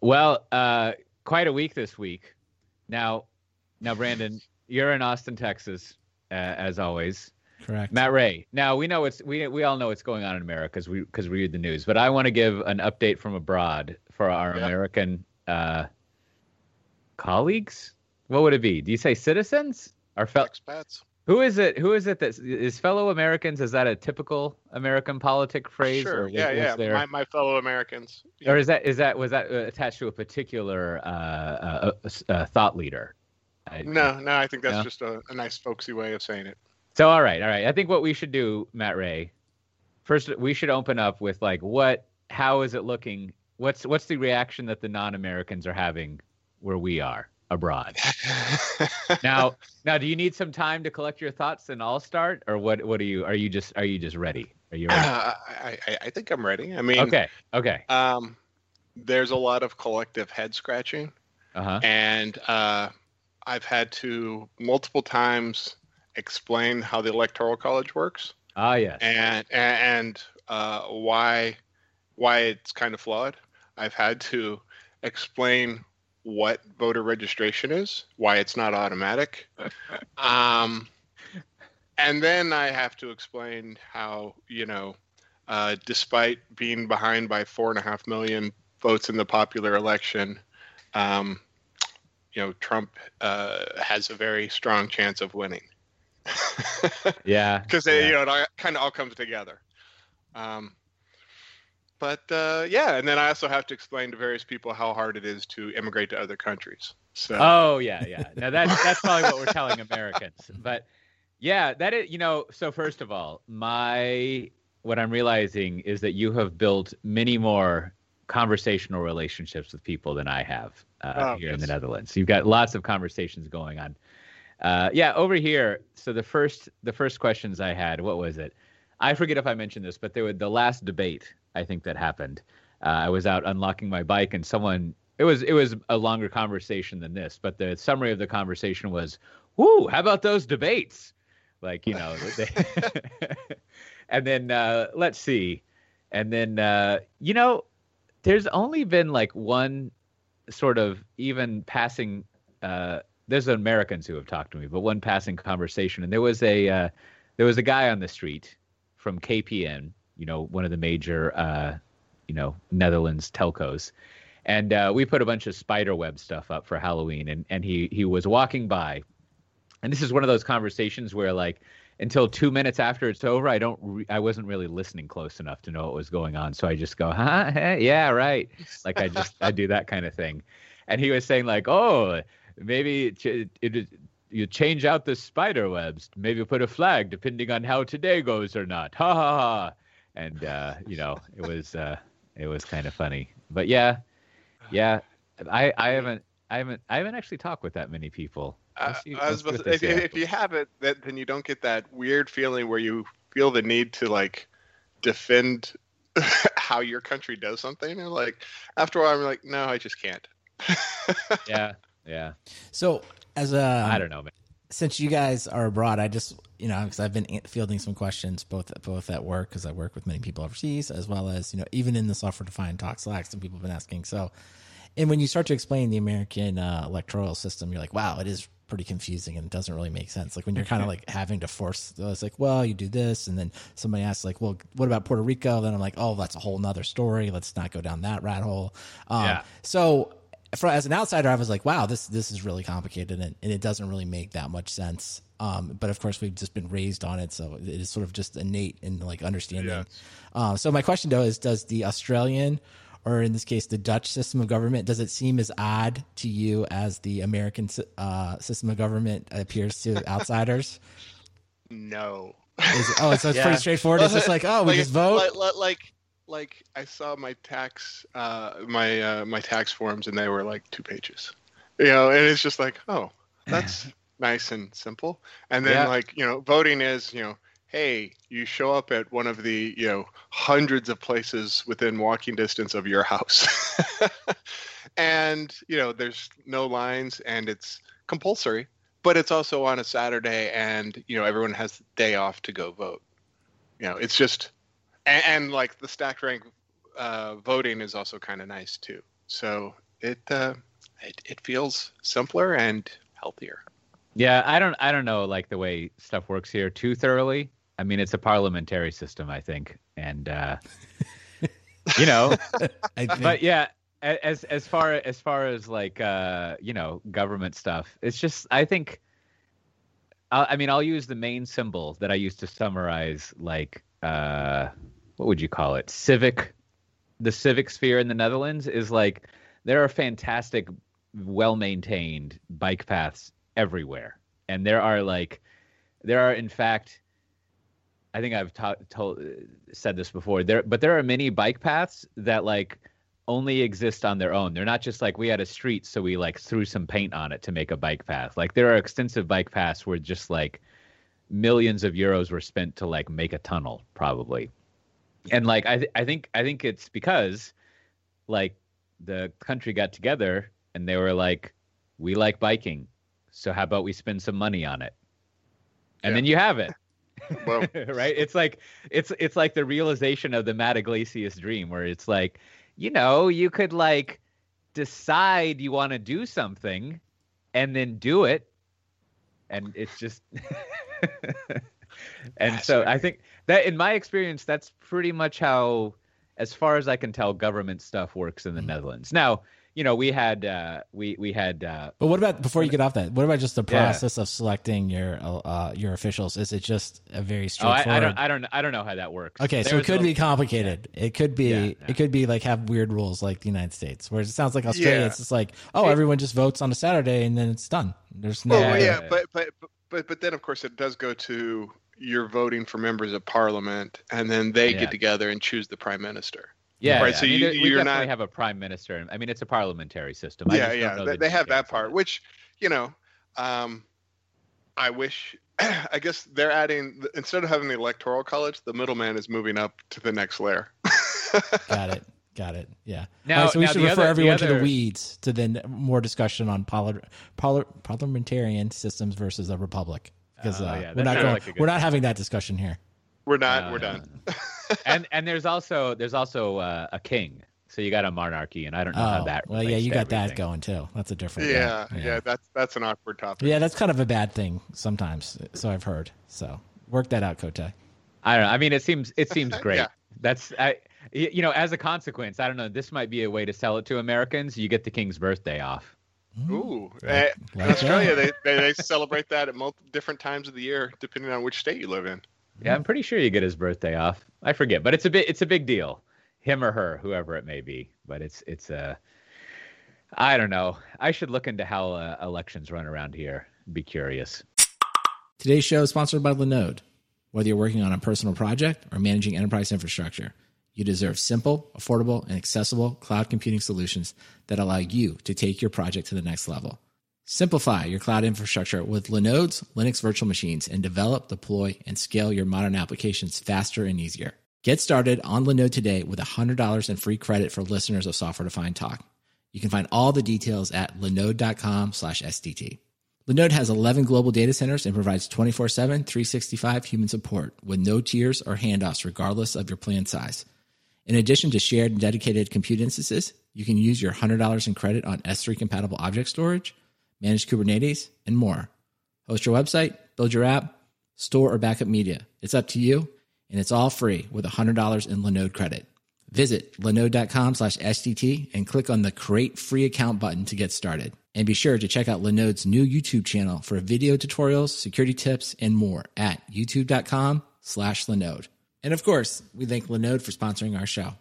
Well, uh, quite a week this week. Now, now, Brandon, you're in Austin, Texas, uh, as always. Correct. Matt Ray. Now we know it's we we all know what's going on in America because we because we read the news. But I want to give an update from abroad for our Yeah. American uh, colleagues. What would it be? Do you say citizens? Our fel- Expats. Who is it? Who is it that is fellow Americans? Is that a typical American politic phrase? Sure. Or yeah, yeah. there- My, my fellow Americans. or is that is that was that uh, attached to a particular uh, uh, uh, uh, thought leader? I- No, no, I think that's No? just a, a nice folksy way of saying it. So all right, all right. I think what we should do, Matt Ray, first we should open up with like what how is it looking? What's what's the reaction that the non-Americans are having where we are abroad? now, now do you need some time to collect your thoughts and I'll start or what what are you are you just are you just ready? Are you ready? Uh, I, I, think I'm ready. I mean, Okay. Okay. um, there's a lot of collective head scratching, Uh-huh. and uh, I've had to multiple times explain how the electoral college works Ah, yes. and and uh, why why it's kind of flawed. I've had to explain what voter registration is, why it's not automatic, um, and then I have to explain how you know, uh, despite being behind by four and a half million votes in the popular election, um, you know, Trump uh, has a very strong chance of winning. Yeah. because yeah. you know it all, kind of all comes together. Um, but uh, yeah, and then I also have to explain to various people how hard it is to immigrate to other countries. So Oh yeah, yeah. Now that's that's probably what we're telling Americans. But yeah, that is you know, so first of all, my what I'm realizing is that you have built many more conversational relationships with people than I have uh, Oh, here in the yes. Netherlands. You've got lots of conversations going on. Uh, yeah, over here. So the first the first questions I had, what was it? I forget if I mentioned this, but there was the last debate I think that happened. Uh, I was out unlocking my bike, and someone it was it was a longer conversation than this, but the summary of the conversation was, "Whoo, how about those debates?" Like you know, they, and then uh, let's see, and then uh, you know, there's only been like one sort of even passing. Uh, there's Americans who have talked to me, but one passing conversation, and there was a uh, there was a guy on the street from KPN, you know, one of the major uh, you know Netherlands telcos, and uh, we put a bunch of spider web stuff up for Halloween, and and he he was walking by, and this is one of those conversations where like until two minutes after it's over, I don't re- I wasn't really listening close enough to know what was going on, so I just go, huh, Hey, yeah, right, like I just I do that kind of thing, and he was saying like, oh, maybe ch- it. You change out the spider webs. Maybe put a flag depending on how today goes or not. Ha ha ha! And uh, you know, it was uh, it was kind of funny. But yeah, yeah, I I haven't I haven't I haven't actually talked with that many people. I, Let's I was see to, if, say if you have it, that then you don't get that weird feeling where you feel the need to like defend how your country does something. And like after a while, I'm like, no, I just can't. yeah, yeah. So as a I don't know, man. Since you guys are abroad, I just you know because I've been fielding some questions both both at work because I work with many people overseas as well as you know even in the software defined talk Slack, some people have been asking. So, and when you start to explain the American uh, electoral system, you're like, wow, it is pretty confusing and it doesn't really make sense. Like when you're kind of like having to force, it's like, well, you do this, and then somebody asks like, well, what about Puerto Rico? Then I'm like, oh, that's a whole nother story. Let's not go down that rat hole. Um, Yeah. So for, as an outsider, I was like, wow, this this is really complicated and, and it doesn't really make that much sense. Um, but of course, we've just been raised on it, so it is sort of just innate in like understanding. Yes. Uh, so my question though is, does the Australian, or in this case, the Dutch system of government, does it seem as odd to you as the American uh, system of government appears to outsiders? No. Is it, oh, so it's Yeah. pretty straightforward. It's just like, oh, we like, just vote. Like, like, like, I saw my tax, uh, my uh, my tax forms, and they were like two pages. You know, and it's just like, oh, that's nice and simple. And then Yeah. like, you know, voting is, you know, hey, you show up at one of the, you know, hundreds of places within walking distance of your house. and, you know, there's no lines and it's compulsory, but it's also on a Saturday and, you know, everyone has the day off to go vote. You know, it's just and, and like the stacked rank uh, voting is also kind of nice too. So it uh, it, it feels simpler and healthier. Yeah, I don't I don't know like the way stuff works here too thoroughly. I mean, it's a parliamentary system, I think, and uh, you know, but yeah, as as far as far as like uh, you know government stuff, it's just I think. I mean, I'll use the main symbol that I use to summarize like uh, what would you call it? Civic, the civic sphere in the Netherlands is like there are fantastic, well maintained bike paths everywhere, and there are like there are in fact I think I've ta- told said this before. There, but there are many bike paths that like only exist on their own. They're not just like we had a street, so we like threw some paint on it to make a bike path. Like there are extensive bike paths where just like millions of euros were spent to like make a tunnel, probably. And like I, th- I think, I think it's because like the country got together and they were like, we like biking, so how about we spend some money on it? And yeah. then you have it. Well, right? It's like it's it's like the realization of the Matt Yglesias dream, where it's like, you know, you could like decide you want to do something, and then do it, and it's just. and so I think that, in my experience, that's pretty much how, as far as I can tell, government stuff works in the mm-hmm. Netherlands. Now, you know, we had uh, we we had. Uh, but what about before you get off that? What about just the process yeah. of selecting your uh, your officials? Is it just a very straightforward? Oh, I, I, don't I don't I don't know how that works. Okay, There's so it could a, be complicated. Yeah. It could be yeah, it could be like have weird rules like the United States, whereas it sounds like Australia. It's just like oh, it, everyone just votes on a Saturday and then it's done. There's no. Well, yeah, but but but but then of course it does go to you're voting for members of parliament, and then they get together and choose the prime minister. Yeah, right. Yeah. So I mean, you, we definitely not... have a prime minister. I mean, it's a parliamentary system. Yeah, yeah. They, they have that part, which you know, um, I wish. I guess they're adding instead of having the electoral college, the middleman is moving up to the next layer. Got it. Got it. Yeah. Now, right, so we should refer other, everyone the other... to the weeds to then more discussion on polar, polar, parliamentarian systems versus a republic because uh, uh, yeah, we're not going, like we're not having that discussion here. We're not. Uh, we're done. and and there's also there's also uh, a king. So you got a monarchy, and I don't know oh, how that. Well, yeah, you got everything. that going too. That's a different. Yeah, yeah, yeah, That's that's an awkward topic. Yeah, that's kind of a bad thing sometimes. So I've heard. So work that out, Coté. I don't know. I mean, it seems it seems great. yeah. That's I. You know, as a consequence, I don't know. This might be a way to sell it to Americans. You get the king's birthday off. Ooh, like, in Australia, they, they, they celebrate that at multiple different times of the year, depending on which state you live in. Yeah, I'm pretty sure you get his birthday off. I forget, but it's a bit it's a big deal. Him or her, whoever it may be. But it's it's a uh, I don't know. I should look into how uh, elections run around here. Be curious. Today's show is sponsored by Linode. Whether you're working on a personal project or managing enterprise infrastructure, you deserve simple, affordable, and accessible cloud computing solutions that allow you to take your project to the next level. Simplify your cloud infrastructure with Linode's Linux virtual machines and develop, deploy, and scale your modern applications faster and easier. Get started on Linode today with $100 in free credit for listeners of Software Defined Talk. You can find all the details at linode.com slash SDT. Linode has 11 global data centers and provides 24 7, 365 human support with no tiers or handoffs regardless of your plan size. In addition to shared and dedicated compute instances, you can use your $100 in credit on S3 compatible object storage – manage Kubernetes, and more. Host your website, build your app, store or backup media. It's up to you, and it's all free with $100 in Linode credit. Visit linode.com slash SDT and click on the Create Free Account button to get started. And be sure to check out Linode's new YouTube channel for video tutorials, security tips, and more at youtube.com slash Linode. And of course, we thank Linode for sponsoring our show.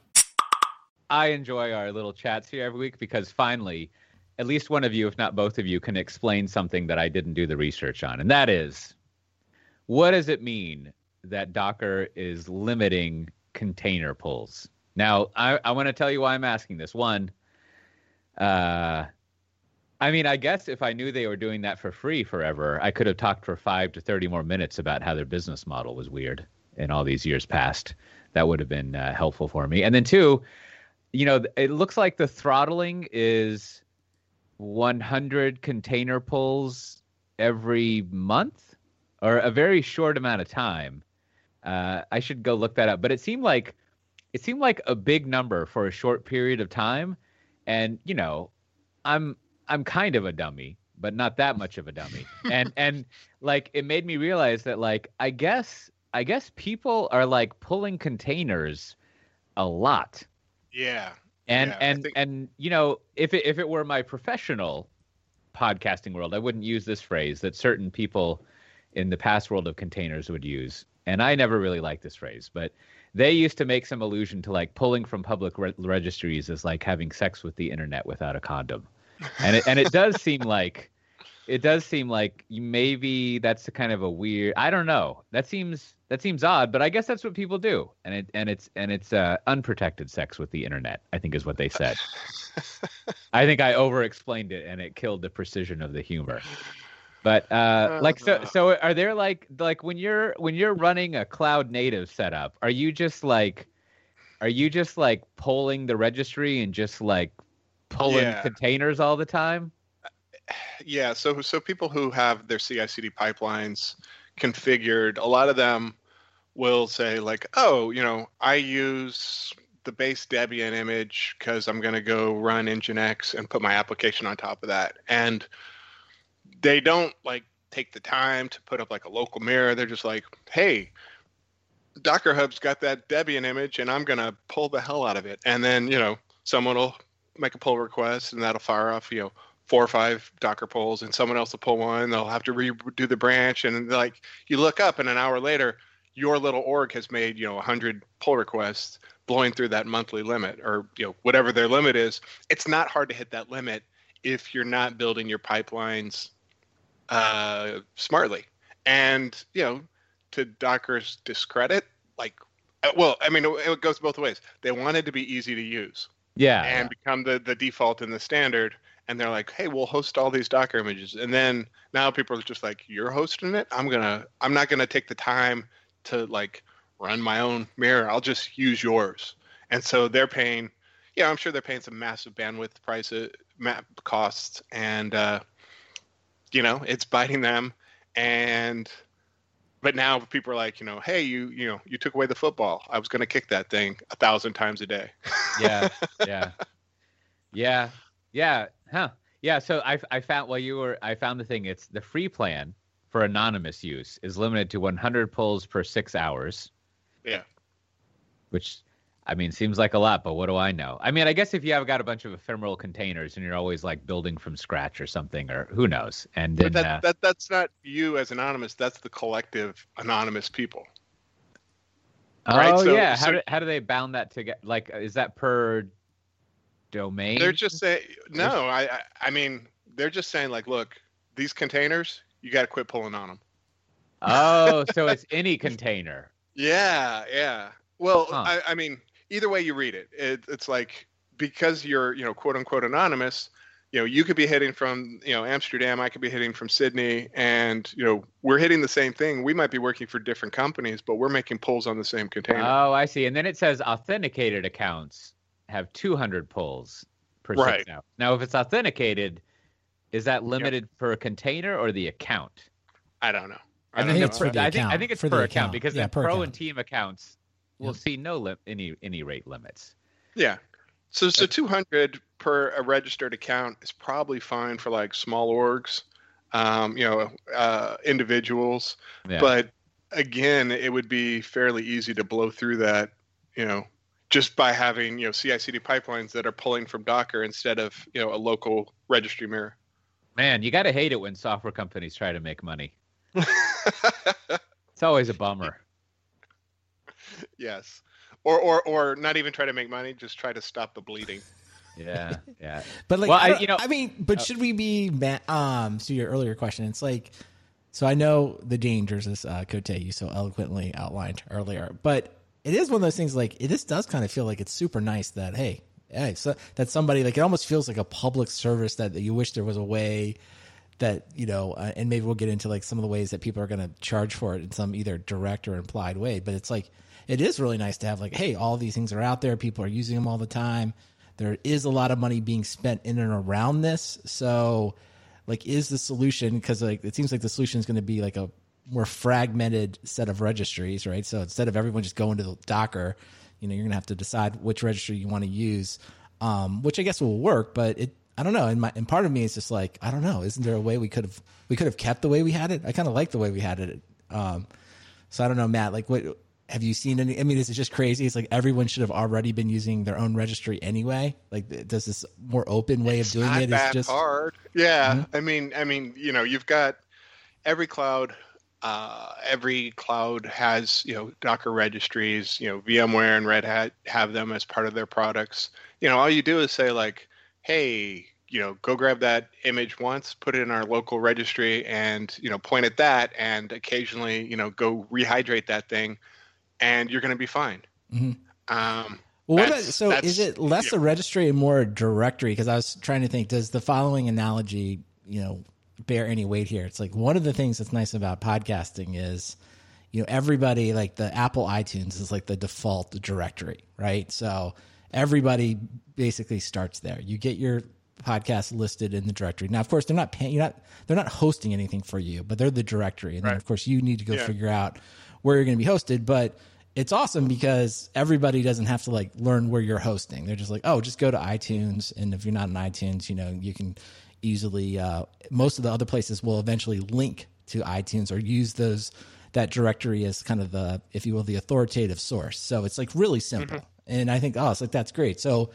I enjoy our little chats here every week because finally – at least one of you, if not both of you, can explain something that I didn't do the research on, and that is, what does it mean that Docker is limiting container pulls? Now, I, I want to tell you why I'm asking this. One, uh, I mean, I guess if I knew they were doing that for free forever, I could have talked for five to 30 more minutes about how their business model was weird in all these years past. That would have been uh, helpful for me. And then, two, you know, it looks like the throttling is 100 container pulls every month or a very short amount of time. Uh, I should go look that up, but it seemed like it seemed like a big number for a short period of time. And you know, I'm I'm kind of a dummy, but not that much of a dummy. and and like it made me realize that like I guess I guess people are like pulling containers a lot. Yeah. And Yeah, and think- and you know, if it if it were my professional podcasting world, I wouldn't use this phrase that certain people in the past world of containers would use. And I never really liked this phrase, but they used to make some allusion to like pulling from public re- registries as like having sex with the internet without a condom. And it, and it does seem like it does seem like maybe that's a kind of a weird I don't know. That seems that seems odd, but I guess that's what people do. And it and it's and it's uh, unprotected sex with the internet, I think is what they said. I think I over explained it and it killed the precision of the humor. But uh like so so are there like like when you're when you're running a cloud native setup, are you just like are you just like polling the registry and just like pulling Yeah. containers all the time? Yeah, so so people who have their CI/CD pipelines configured, a lot of them will say like, "Oh, you know, I use the base Debian image because I'm going to go run Nginx and put my application on top of that." And they don't like take the time to put up like a local mirror. They're just like, "Hey, Docker Hub's got that Debian image, and I'm going to pull the hell out of it." And then you know, someone will make a pull request, and that'll fire off you know four or five Docker polls, and someone else will pull one. They'll have to redo the branch, and like you look up, and an hour later, your little org has made you know 100 pull requests, blowing through that monthly limit, or you know whatever their limit is. It's not hard to hit that limit if you're not building your pipelines uh, smartly. And you know, to Docker's discredit, like, uh, well, I mean, it, it goes both ways. They wanted to be easy to use Yeah. and become the, the default and the standard. And they're like, hey, we'll host all these Docker images. And then now people are just like, you're hosting it? I'm gonna I'm not gonna take the time to like run my own mirror. I'll just use yours. And so they're paying yeah, I'm sure they're paying some massive bandwidth prices map costs and uh you know, it's biting them and but now people are like, you know, hey, you you know, you took away the football. I was gonna kick that thing a thousand times a day. yeah, yeah, yeah, yeah, huh? Yeah. So I I found while you were I found the thing. It's the free plan for anonymous use is limited to 100 pulls per six hours. Yeah. Which, I mean, seems like a lot, but what do I know? I mean, I guess if you have got a bunch of ephemeral containers and you're always like building from scratch or something, or who knows? And then But that, uh, that that's not you as anonymous. That's the collective anonymous people. oh right, so- yeah, how do how do they bound that together? Like, is that per domain? They're just saying no. I, I mean they're just saying like, look, these containers, you got to quit pulling on them. oh, so it's any container. Yeah, yeah. Well, Huh. I, I mean, either way you read it, it, it's like because you're you know quote unquote anonymous. You know, you could be hitting from you know Amsterdam. I could be hitting from Sydney, and you know we're hitting the same thing. We might be working for different companies, but we're making pulls on the same container. Oh, I see. And then it says authenticated accounts have 200 pulls per Right. six hours. Now, if it's authenticated, is that limited per container or the account? I don't know. I I don't think, know. it's for the I think, I think it's for per the account, account. because Yeah, in per pro account. and team accounts, we'll Yep. see no lim- any any rate limits. Yeah. So so 200 per a registered account is probably fine for like small orgs, um, you know, uh, individuals. Yeah. But again, it would be fairly easy to blow through that, you know, just by having you know CI/CD pipelines that are pulling from Docker instead of you know a local registry mirror. Man, you got to hate it when software companies try to make money. It's always a bummer. yes. Or, or, or not even try to make money, just try to stop the bleeding. Yeah, yeah. But like, Well, I, I- you know- I mean, but Oh. should we be ma- um? To your earlier question, it's like, so I know the dangers as uh, Coté you so eloquently outlined earlier, but it is one of those things. Like, it just does kind of feel like it's super nice that hey, hey, so that somebody like it almost feels like a public service that, that you wish there was a way that you know, uh, and maybe we'll get into like some of the ways that people are going to charge for it in some either direct or implied way. But it's like it is really nice to have like, hey, all these things are out there. People are using them all the time. There is a lot of money being spent in and around this. So, like, is the solution because like it seems like the solution is going to be like a more fragmented set of registries, right? So instead of everyone just going to the Docker, you know, you're going to have to decide which registry you want to use, um, which I guess will work. But it, I don't know. And my and part of me is just like, I don't know. Isn't there a way we could have we could have kept the way we had it? I kind of like the way we had it. Um, so I don't know, Matt. Like, what have you seen any? I mean, this is just crazy. It's like everyone should have already been using their own registry anyway. Like, does this more open way it's of doing it? Is just hard. Yeah, mm-hmm. I mean, I mean, you know, you've got every cloud. Uh, every cloud has you know Docker registries. You know, VMware and Red Hat have them as part of their products. You know, all you do is say like, hey, you know, go grab that image once, put it in our local registry, and you know, point at that, and occasionally, you know, go rehydrate that thing and you're going to be fine. Mm-hmm. Um, well, what about, so is it less yeah. a registry and more a directory? Because I was trying to think, does the following analogy, you know, bear any weight here? It's like one of the things that's nice about podcasting is, you know, everybody like the Apple iTunes is like the default directory, right? So everybody basically starts there. You get your podcast listed in the directory. Now, of course, they're not paying. You're not. They're not hosting anything for you, but they're the directory, and right. then of course you need to go yeah. figure out where you're going to be hosted. But it's awesome because everybody doesn't have to like learn where you're hosting. They're just like, oh, just go to iTunes, and if you're not in iTunes, you know, you can easily. Uh, most of the other places will eventually link to iTunes or use those that directory as kind of the, if you will, the authoritative source. So it's like really simple, mm-hmm. and I think oh, it's like that's great. So,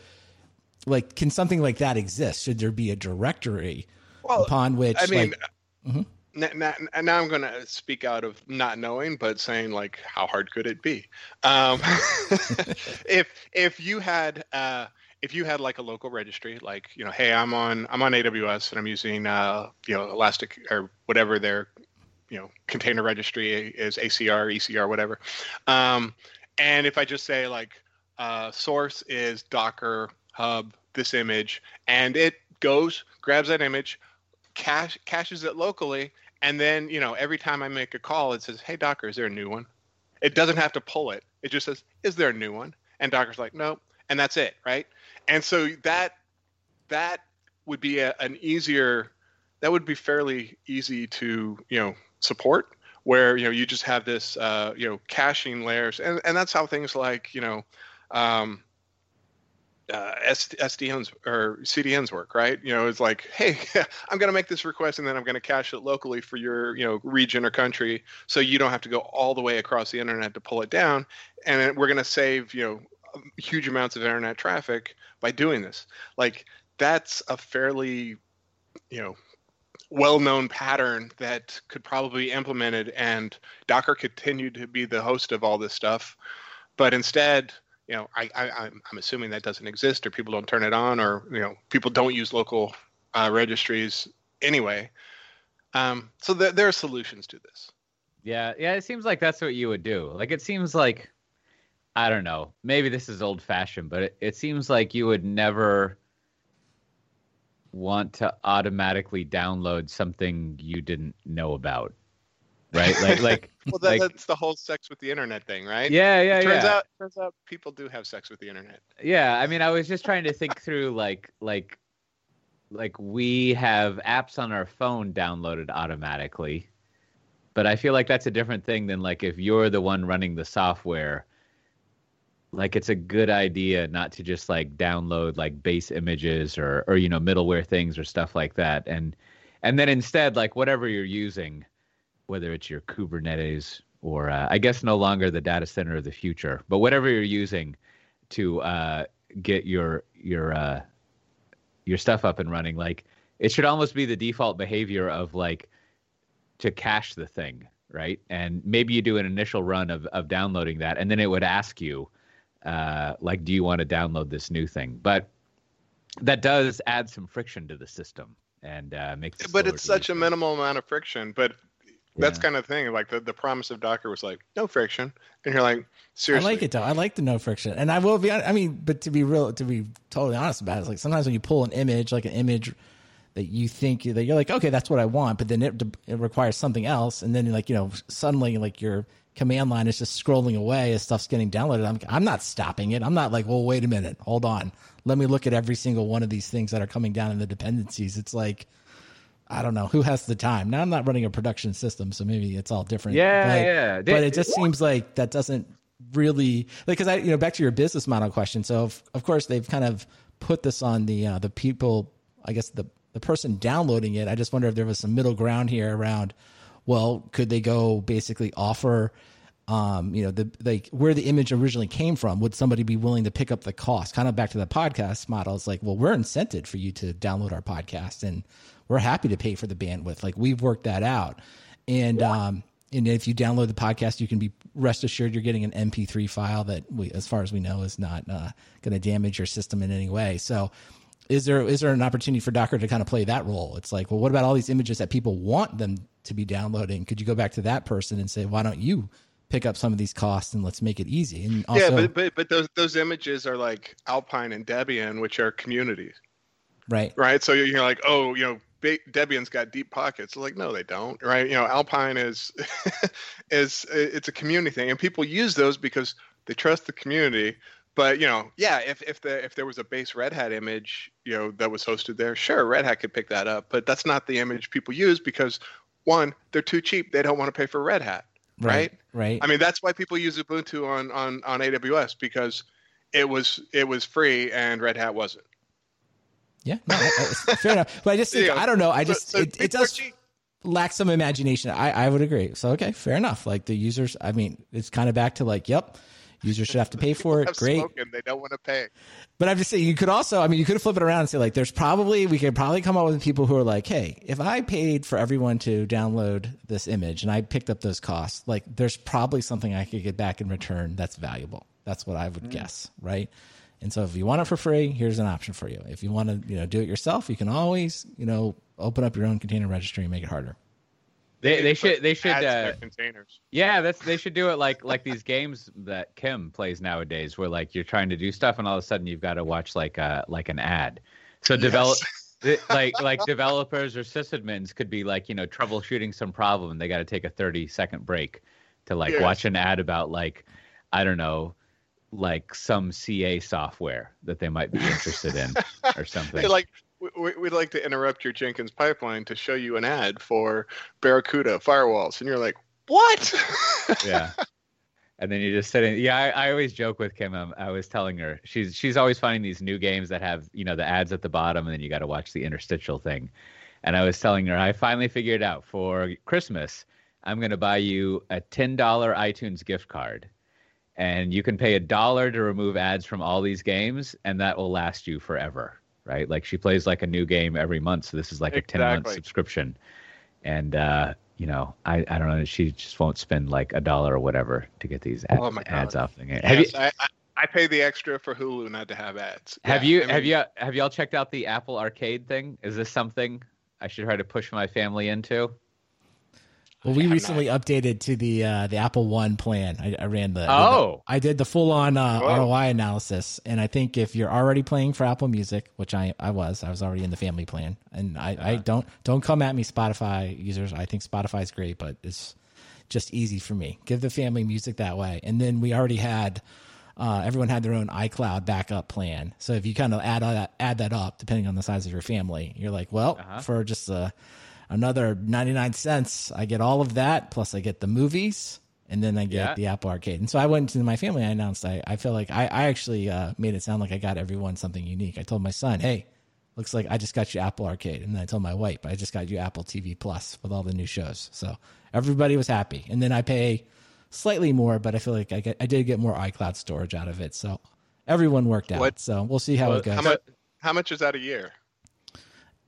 like, can something like that exist? Should there be a directory well, upon which? I mean. Like, mm-hmm now, now, I'm going to speak out of not knowing, but saying like, how hard could it be? Um, if if you had uh, if you had like a local registry, like you know, hey, I'm on I'm on AWS and I'm using uh, you know Elastic or whatever their you know container registry is ACR, ECR, whatever. Um, and if I just say like uh, source is Docker Hub this image, and it goes grabs that image, cache caches it locally and then, you know, every time I make a call, it says, "Hey, Docker, is there a new one?" It doesn't have to pull it. It just says, "Is there a new one?" And Docker's like, "No," and that's it, right? And so that that would be a, an easier, that would be fairly easy to you know support, where you know you just have this uh, you know caching layers, and and that's how things like you know. Um, uh, SDNs or CDNs work, right? You know, it's like, hey, I'm going to make this request and then I'm going to cache it locally for your, you know, region or country, so you don't have to go all the way across the internet to pull it down, and we're going to save, you know, huge amounts of internet traffic by doing this. Like, that's a fairly, you know, well-known pattern that could probably be implemented, and Docker continued to be the host of all this stuff, but instead you know, I, I I'm assuming that doesn't exist, or people don't turn it on, or you know, people don't use local uh, registries anyway. Um, so th- there are solutions to this. Yeah, yeah, it seems like that's what you would do. Like it seems like I don't know, maybe this is old fashioned, but it, it seems like you would never want to automatically download something you didn't know about right? Like, like, well, that, like, that's the whole sex with the internet thing, right? Yeah, yeah, yeah. turns yeah. out, turns out, people do have sex with the internet. Yeah, I mean, I was just trying to think through, like, like, like we have apps on our phone downloaded automatically, but I feel like that's a different thing than like if you're the one running the software. Like it's a good idea not to just like download like base images or or you know middleware things or stuff like that, and and then instead like whatever you're using whether it's your Kubernetes or uh, I guess no longer the data center of the future, but whatever you're using to uh, get your your uh, your stuff up and running, like it should almost be the default behavior of like to cache the thing, right? And maybe you do an initial run of of downloading that, and then it would ask you, uh, like, do you want to download this new thing? But that does add some friction to the system and uh, makes it. But it's such a minimal amount of friction. But that's kind of thing. Like the, the promise of Docker was like no friction, and you're like seriously. I like it though. I like the no friction, and I will be. I mean, but to be real, to be totally honest about it, it's like sometimes when you pull an image, like an image that you think that you're like, okay, that's what I want, but then it, it requires something else, and then like you know suddenly like your command line is just scrolling away as stuff's getting downloaded. I'm I'm not stopping it. I'm not like, well, wait a minute, hold on, let me look at every single one of these things that are coming down in the dependencies. It's like I don't know who has the time. Now I'm not running a production system, so maybe it's all different. Yeah, but, yeah. But it just seems like that doesn't really like because I you know back to your business model question. So of, of course they've kind of put this on the uh, the people I guess the the person downloading it. I just wonder if there was some middle ground here around. Well, could they go basically offer? Um, you know, the like where the image originally came from. Would somebody be willing to pick up the cost? Kind of back to the podcast model. It's like, well, we're incented for you to download our podcast, and we're happy to pay for the bandwidth. Like we've worked that out, and um, and if you download the podcast, you can be rest assured you're getting an MP3 file that we, as far as we know, is not uh, going to damage your system in any way. So, is there is there an opportunity for Docker to kind of play that role? It's like, well, what about all these images that people want them to be downloading? Could you go back to that person and say, why don't you pick up some of these costs and let's make it easy? And also, yeah, but but but those those images are like Alpine and Debian, which are communities, right? Right. So you're like, oh, you know, Debian's got deep pockets. Like, no, they don't, right? You know, Alpine is is it's a community thing, and people use those because they trust the community. But you know, yeah, if if the if there was a base Red Hat image, you know, that was hosted there, sure, Red Hat could pick that up. But that's not the image people use because one, they're too cheap. They don't want to pay for Red Hat, right? Right. right. I mean, that's why people use Ubuntu on on on AWS because it was it was free and Red Hat wasn't. Yeah, no, fair enough. But I just think yeah. I don't know. I just so, so it, it does lack some imagination. I I would agree. So okay, fair enough. Like the users, I mean, it's kind of back to like, yep, users should have to pay for it. Great. Spoken, they don't want to pay. But I'm just saying, you could also, I mean, you could flip it around and say like, there's probably we could probably come up with people who are like, hey, if I paid for everyone to download this image and I picked up those costs, like, there's probably something I could get back in return that's valuable. That's what I would mm. guess, right? And so if you want it for free, here's an option for you. If you want to, you know, do it yourself, you can always, you know, open up your own container registry and make it harder. They, they should they should uh, containers. Yeah, that's they should do it like like these games that Kim plays nowadays, where like you're trying to do stuff and all of a sudden you've got to watch like uh like an ad. So develop yes. like like developers or sysadmins could be like you know troubleshooting some problem. They got to take a 30 second break to like yes. watch an ad about like I don't know like some CA software that they might be interested in or something. like we, would like to interrupt your Jenkins pipeline to show you an ad for Barracuda firewalls, and you're like, what? yeah. And then you're just sitting. Yeah, I, I always joke with Kim. Um, I was telling her she's she's always finding these new games that have you know the ads at the bottom, and then you got to watch the interstitial thing. And I was telling her I finally figured out for Christmas I'm going to buy you a ten dollar iTunes gift card and you can pay a dollar to remove ads from all these games and that will last you forever right? Like she plays like a new game every month so this is like exactly. a 10 month subscription. And uh you know i i don't know she just won't spend like a dollar or whatever to get these ad, oh ads off. Yes, have you I, I, I, pay the extra for hulu not to have ads. Have yeah, you I mean, have you have y'all checked out the apple arcade thing? Is this something i should try to push my family into well, we recently not... updated to the uh, the Apple One plan. I, I ran the oh, the, I did the full on uh, ROI analysis, and I think if you're already playing for Apple Music, which I, I was, I was already in the family plan, and I, I don't don't come at me Spotify users. I think Spotify is great, but it's just easy for me. Give the family music that way, and then we already had. Uh, everyone had their own iCloud backup plan. So if you kind of add that add that up, depending on the size of your family, you're like, well, uh-huh. for just a another 99 cents. I get all of that, plus I get the movies, and then I get yeah. the Apple Arcade. And so I went to my family. I announced I, I feel like I, I actually uh, made it sound like I got everyone something unique. I told my son, hey, looks like I just got you Apple Arcade. And then I told my wife, I just got you Apple TV Plus with all the new shows. So everybody was happy. And then I pay slightly more, but I feel like I get I did get more iCloud storage out of it. So everyone worked out. What, so we'll see how well, it goes. How much, how much is that a year?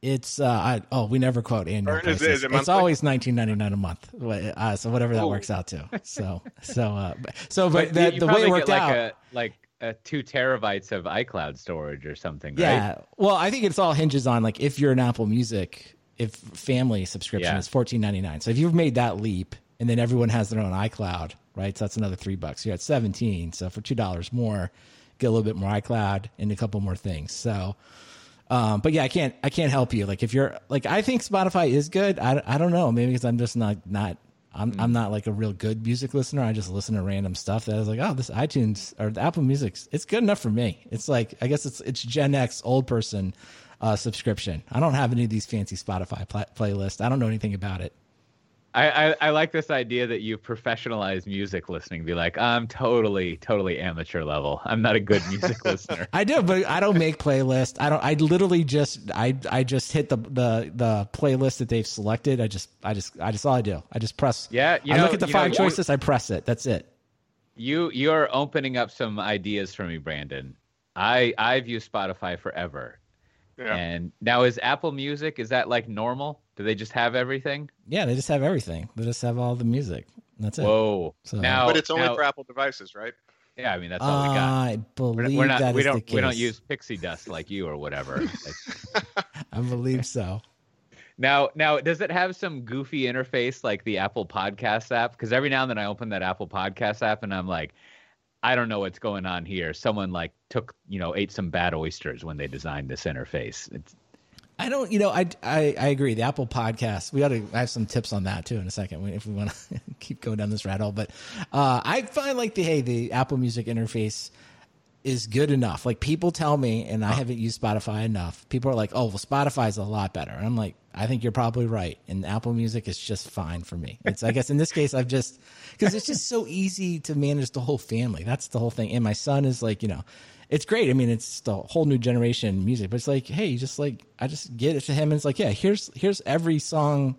It's uh, I, oh, we never quote annual prices. Is it, it's always nineteen ninety nine a month. Uh, so whatever that Ooh. works out to. So so uh, so but, but the, the way it worked like out, a, like a two terabytes of iCloud storage or something. Yeah. Right? Well, I think it's all hinges on like if you're an Apple Music, if family subscription yeah. is fourteen ninety nine. So if you've made that leap, and then everyone has their own iCloud, right? So that's another three bucks. You're at seventeen. So for two dollars more, get a little bit more iCloud and a couple more things. So um, but yeah, I can't I can't help you. Like if you're like I think Spotify is good. I, I don't know. Maybe because I'm just not not I'm mm. I'm not like a real good music listener. I just listen to random stuff that I was like, oh, this iTunes or the Apple Music, it's good enough for me. It's like I guess it's it's Gen X old person uh, subscription. I don't have any of these fancy Spotify playlists. I don't know anything about it. I, I, I like this idea that you professionalize music listening. Be like, I'm totally, totally amateur level. I'm not a good music listener. I do, but I don't make playlists. I don't. I literally just I I just hit the the the playlist that they've selected. I just I just I just all I do. I just press. Yeah, you I know, look at the five know, choices. I press it. That's it. You you're opening up some ideas for me, Brandon. I I've used Spotify forever. Yeah. And now is Apple Music is that like normal? Do they just have everything? Yeah, they just have everything. They just have all the music. That's it. Whoa. So- now, but it's only now- for Apple devices, right? yeah. I mean, that's all we got. I believe we're not. that We is don't. the case. We don't use pixie dust like you or whatever. I believe so. Now, now, does it have some goofy interface like the Apple Podcast app? Because every now and then I open that Apple Podcast app and I'm like, I don't know what's going on here. Someone like took, you know, ate some bad oysters when they designed this interface. It's, I don't, you know, I, I, I agree. The Apple podcast, we ought to I have some tips on that too in a second if we want to keep going down this rat hole. But uh, I find like the, hey, the Apple Music interface is good enough. Like people tell me, and I haven't used Spotify enough. People are like, oh, well, Spotify is a lot better. And I'm like, I think you're probably right. And Apple Music is just fine for me. It's, I guess in this case, I've just, because it's just so easy to manage the whole family. That's the whole thing. And my son is like, you know, it's great. I mean, it's the whole new generation music, but it's like, hey, you just like, I just get it to him. And it's like, yeah, here's, here's every song,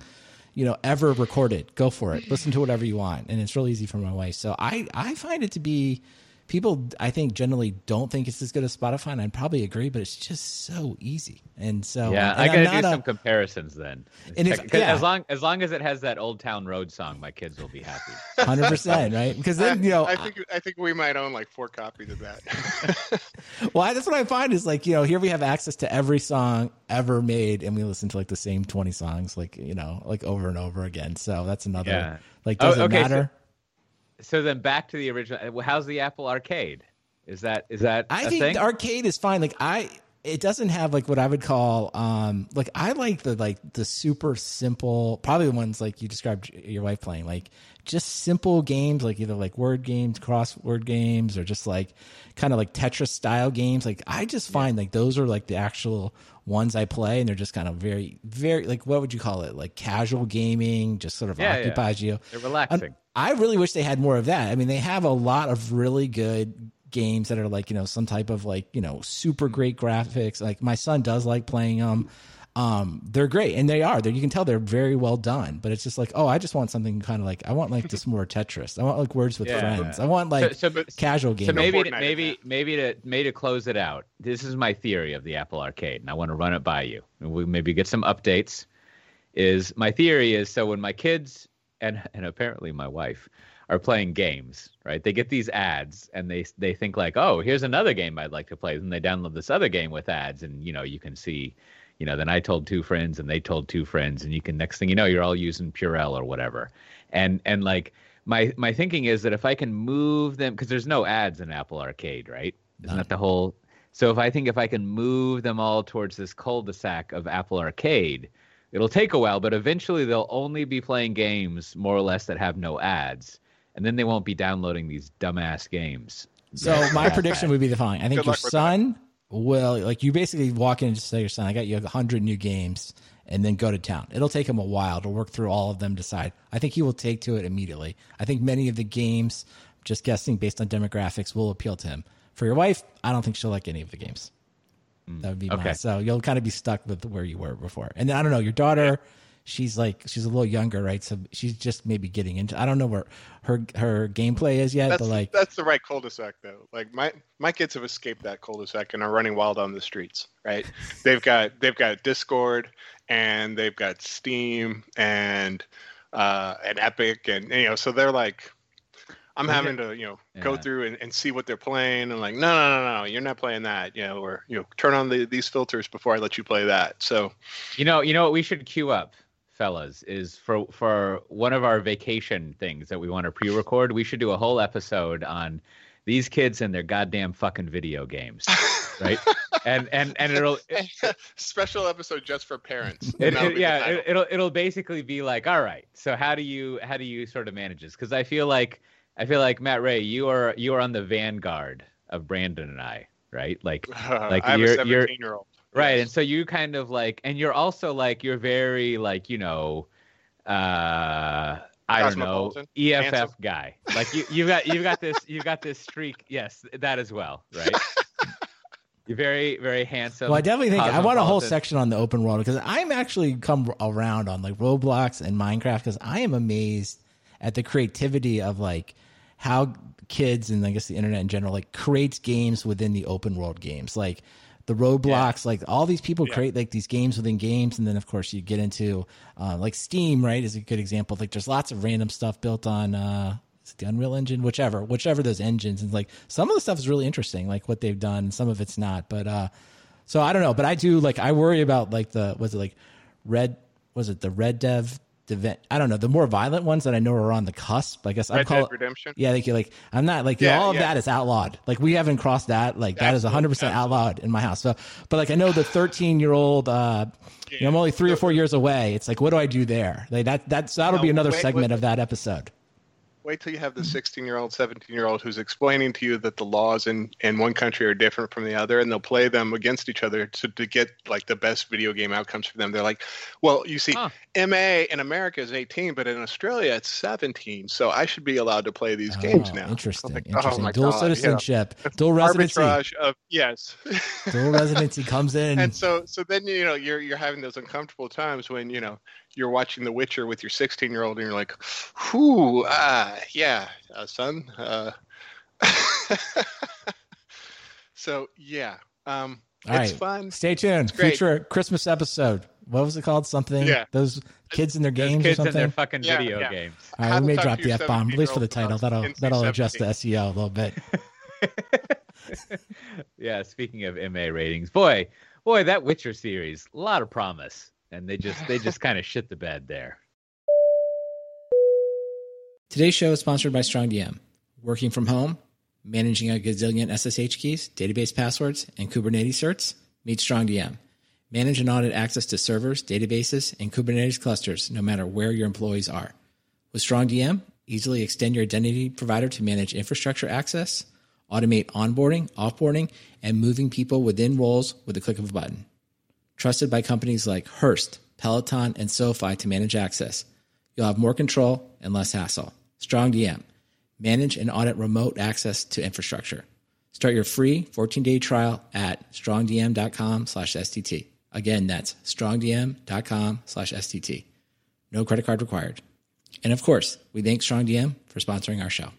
you know, ever recorded. Go for it. Listen to whatever you want. And it's real easy for my wife. So I, I find it to be, people I think generally don't think it's as good as Spotify, and I'd probably agree, but it's just so easy. And so yeah, and I gotta not do a- some comparisons then. And if- yeah. as long as long as it has that Old Town Road song, my kids will be happy. Hundred percent, right? Because then you know, I think I think we might own like four copies of that. well, I- that's what I find is like you know, here we have access to every song ever made, and we listen to like the same twenty songs, like you know, like over and over again. So that's another. Yeah. Like, Oh, does it okay, so- matter? so then back to the original. How's the Apple Arcade? Is that is that I think thing? arcade is fine. Like I, it doesn't have like what I would call um like I like the like the super simple, probably the ones like you described your wife playing, like just simple games, like either like word games, crossword games, or just like kind of like Tetris style games. Like I just find like those are like the actual ones I play, and they're just kind of very very like what would you call it? Like casual gaming, just sort of Yeah, yeah. occupies you. They're relaxing. I really wish they had more of that. I mean, they have a lot of really good games that are like, you know, some type of like, you know, super great graphics. Like my son does like playing them. Um, they're great and they are. They're, you can tell they're very well done, but it's just like, oh, I just want something kind of like I want like just more Tetris. I want like words with Yeah. friends. I want like so, but, casual games. so maybe Fortnite maybe maybe to maybe to close it out. This is my theory of the Apple Arcade, and I want to run it by you. And we maybe get some updates. Is my theory is so when my kids and and apparently my wife are playing games, right? They get these ads and they they think like, oh, here's another game I'd like to play. And they download this other game with ads, and you know you can see, you know, then I told two friends and they told two friends, and you can next thing you know you're all using Purell or whatever, and and like my my thinking is that if I can move them because there's no ads in Apple Arcade, right? Isn't that the whole? So if I think if I can move them all towards this cul-de-sac of Apple Arcade, it'll take a while, but eventually they'll only be playing games more or less that have no ads, and then they won't be downloading these dumbass games. So my prediction would be the following. I think Good your luck with son will like you basically walk in and just say your son, I got you a hundred new games and then go to town. It'll take him a while to work through all of them, decide. I think he will take to it immediately. I think many of the games, just guessing based on demographics, will appeal to him. For your wife, I don't think she'll like any of the games. That would be okay. my so you'll kind of be stuck with where you were before. And then I don't know, your daughter, she's like she's a little younger, right? So she's just maybe getting into I don't know where her her gameplay is yet, that's but like that's the right cul-de-sac though. Like my my kids have escaped that cul-de-sac and are running wild on the streets. Right? they've got they've got Discord and they've got Steam and uh, and Epic and you know so they're like. I'm Okay. having to, you know, go through and, and see what they're playing. And like, no, no, no, no, you're not playing that, you know, or you know, turn on the, these filters before I let you play that. So, You know, you know what we should queue up, fellas, is for for one of our vacation things that we want to pre-record. We should do a whole episode on these kids and their goddamn fucking video games, right? and and and it'll it, special episode just for parents. it, That'll be the yeah it, it'll it'll basically be like, all right, so how do you how do you sort of manage this? Because I feel like I feel like Matt Ray, you are you are on the vanguard of Brandon and I, right? Like like I have you're- a you're- 17 year old. Right. And so you kind of like, and you're also like, you're very like, you know, Uh, I don't know. EFF Handsome? guy. Like you, you've got you've got this you've got this streak. Yes, that as well, right? You're very very handsome. Well, I definitely think I want a whole section on the open world because I'm actually come around on like Roblox and Minecraft because I am amazed at the creativity of like how kids and I guess the internet in general like creates games within the open world games. Like the Roblox like all these people create like these games within games. And then of course you get into uh, like Steam right is a good example. Like there's lots of random stuff built on uh is it the Unreal Engine, whichever, whichever those engines, and like some of the stuff is really interesting, like what they've done. Some of it's not, but uh, so I don't know, but I do like I worry about like the was it like red was it the red dev event? I don't know the more violent ones that I know are on the cusp. I guess I'm call Dead Redemption. yeah, like you're like I'm not like Yeah, all of yeah. that is outlawed. Like we haven't crossed that. Like that is 100 percent outlawed in my house. So, but like I know the 13 year old. uh you know, I'm only three or four years away. It's like, what do I do there? Like that. That's that'll No, be another wait, segment wait. of that episode. Wait till you have the 16 year old, 17 year old who's explaining to you that the laws in, in one country are different from the other, and they'll play them against each other to, to get like the best video game outcomes for them. They're like, well, you see, Huh. MA in America is 18, but in Australia it's 17, so I should be allowed to play these oh, games Oh, now. Interesting. Like, oh interesting. Oh Dual God, citizenship, dual residency. arbitrage of yes. Dual residency comes in. and so so then you know you're you're having those uncomfortable times when you know you're watching The Witcher with your 16 year old and you're like, whoo, ah, yeah, uh, son. Uh, so yeah, um, All it's right. fun. Stay tuned. great. Future Christmas episode. What was it called? Something. Yeah. Those kids in their Those games kids or in something. their fucking Yeah, video yeah. games. All How we may drop the f bomb at least for the title. That'll that'll adjust the SEO a little bit. yeah, speaking of MA ratings, boy, boy, that Witcher series, a lot of promise, and they just they just kind of shit the bed there. Today's show is sponsored by StrongDM. Working from home, managing a gazillion SSH keys, database passwords, and Kubernetes certs? Meet StrongDM. Manage and audit access to servers, databases, and Kubernetes clusters no matter where your employees are. With StrongDM, easily extend your identity provider to manage infrastructure access, automate onboarding, offboarding, and moving people within roles with the click of a button. Trusted by companies like Hearst, Peloton, and SoFi to manage access. You'll have more control and less hassle. StrongDM. Manage and audit remote access to infrastructure. Start your free 14-day trial at strongdm.com slash STT. Again, that's strongdm.com slash STT. No credit card required. And of course, we thank StrongDM for sponsoring our show.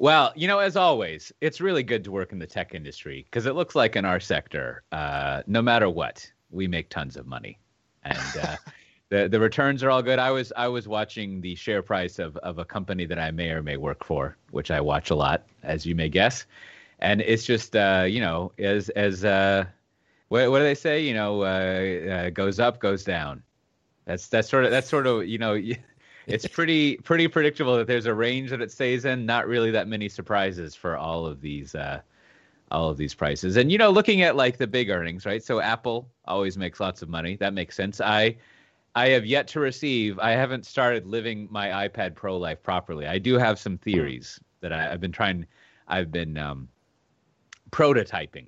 Well, you know, as always, it's really good to work in the tech industry because it looks like in our sector, uh, no matter what, we make tons of money, and uh, the the returns are all good. I was I was watching the share price of of a company that I may or may work for, which I watch a lot, as you may guess, and it's just uh, you know as as uh, what what do they say? You know, uh, uh, goes up, goes down. That's that's sort of that's sort of you know. it's pretty pretty predictable that there's a range that it stays in. Not really that many surprises for all of these uh, all of these prices. And you know, looking at like the big earnings, right? So Apple always makes lots of money. That makes sense. I I have yet to receive. I haven't started living my iPad Pro life properly. I do have some theories that I, I've been trying. I've been um, prototyping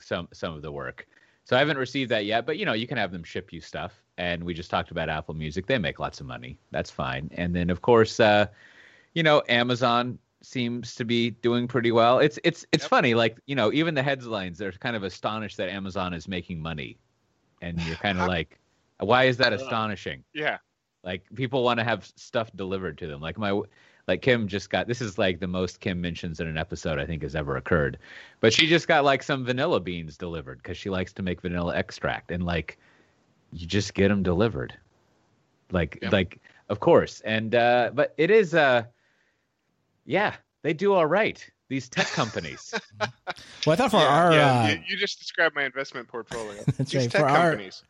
some some of the work. So I haven't received that yet, but you know, you can have them ship you stuff. And we just talked about Apple Music; they make lots of money. That's fine. And then, of course, uh, you know, Amazon seems to be doing pretty well. It's it's it's Yep. funny, like you know, even the headlines they're kind of astonished that Amazon is making money, and you're kind of like, why is that astonishing? Yeah. Like people want to have stuff delivered to them. Like my like Kim just got this is like the most Kim mentions in an episode I think has ever occurred. But she just got like some vanilla beans delivered because she likes to make vanilla extract and like you just get them delivered. Like Yep. like of course. And uh but it is uh yeah, they do all right. These tech companies. Well, I thought for yeah, our, yeah, uh, you, you just described my investment portfolio. That's These right, tech for our- companies.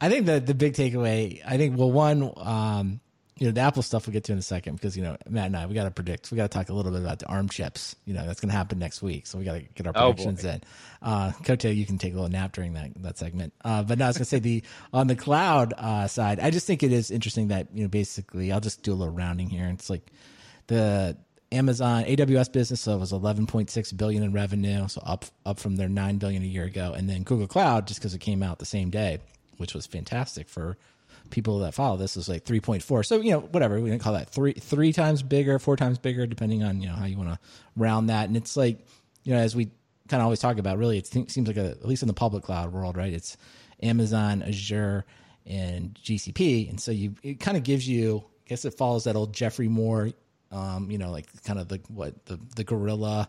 I think the the big takeaway, I think, well, one, um, you know, the Apple stuff we'll get to in a second because you know Matt and I we got to predict. We got to talk a little bit about the ARM chips. You know, that's going to happen next week, so we got to get our Oh, predictions boy. in. Uh, Coté, you can take a little nap during that that segment. Uh, but no, I was going to say the on the cloud uh, side, I just think it is interesting that you know basically I'll just do a little rounding here. It's like the Amazon AWS business so it was 11.6 billion in revenue, so up up from their 9 billion a year ago, and then Google Cloud just because it came out the same day, which was fantastic for people that follow this is like 3.4. So you know, whatever we can call that three three times bigger, four times bigger, depending on you know how you want to round that. And it's like you know, as we kind of always talk about, really, it seems like a, at least in the public cloud world, right? It's Amazon, Azure, and GCP, and so you it kind of gives you, I guess it follows that old Geoffrey Moore, um, you know, like kind of the what the the gorilla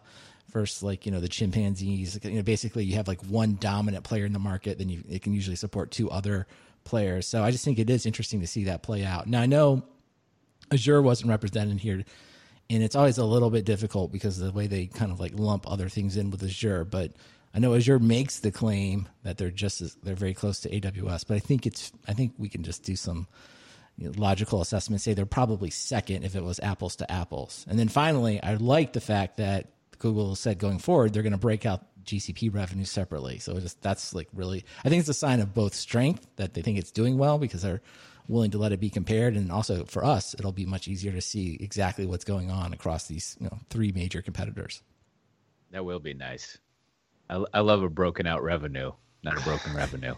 versus like you know the chimpanzees. You know, basically you have like one dominant player in the market, then you it can usually support two other players. So I just think it is interesting to see that play out. Now I know Azure wasn't represented here, and it's always a little bit difficult because of the way they kind of like lump other things in with Azure. But I know Azure makes the claim that they're just as, they're very close to AWS, but I think it's I think we can just do some you know, logical assessment. Say they're probably second if it was apples to apples, and then finally, I like the fact that Google said going forward they're going to break out GCP revenue separately. So just that's like really, I think it's a sign of both strength that they think it's doing well because they're willing to let it be compared, and also for us, it'll be much easier to see exactly what's going on across these you know three major competitors. That will be nice. I, I love a broken out revenue, not a broken revenue.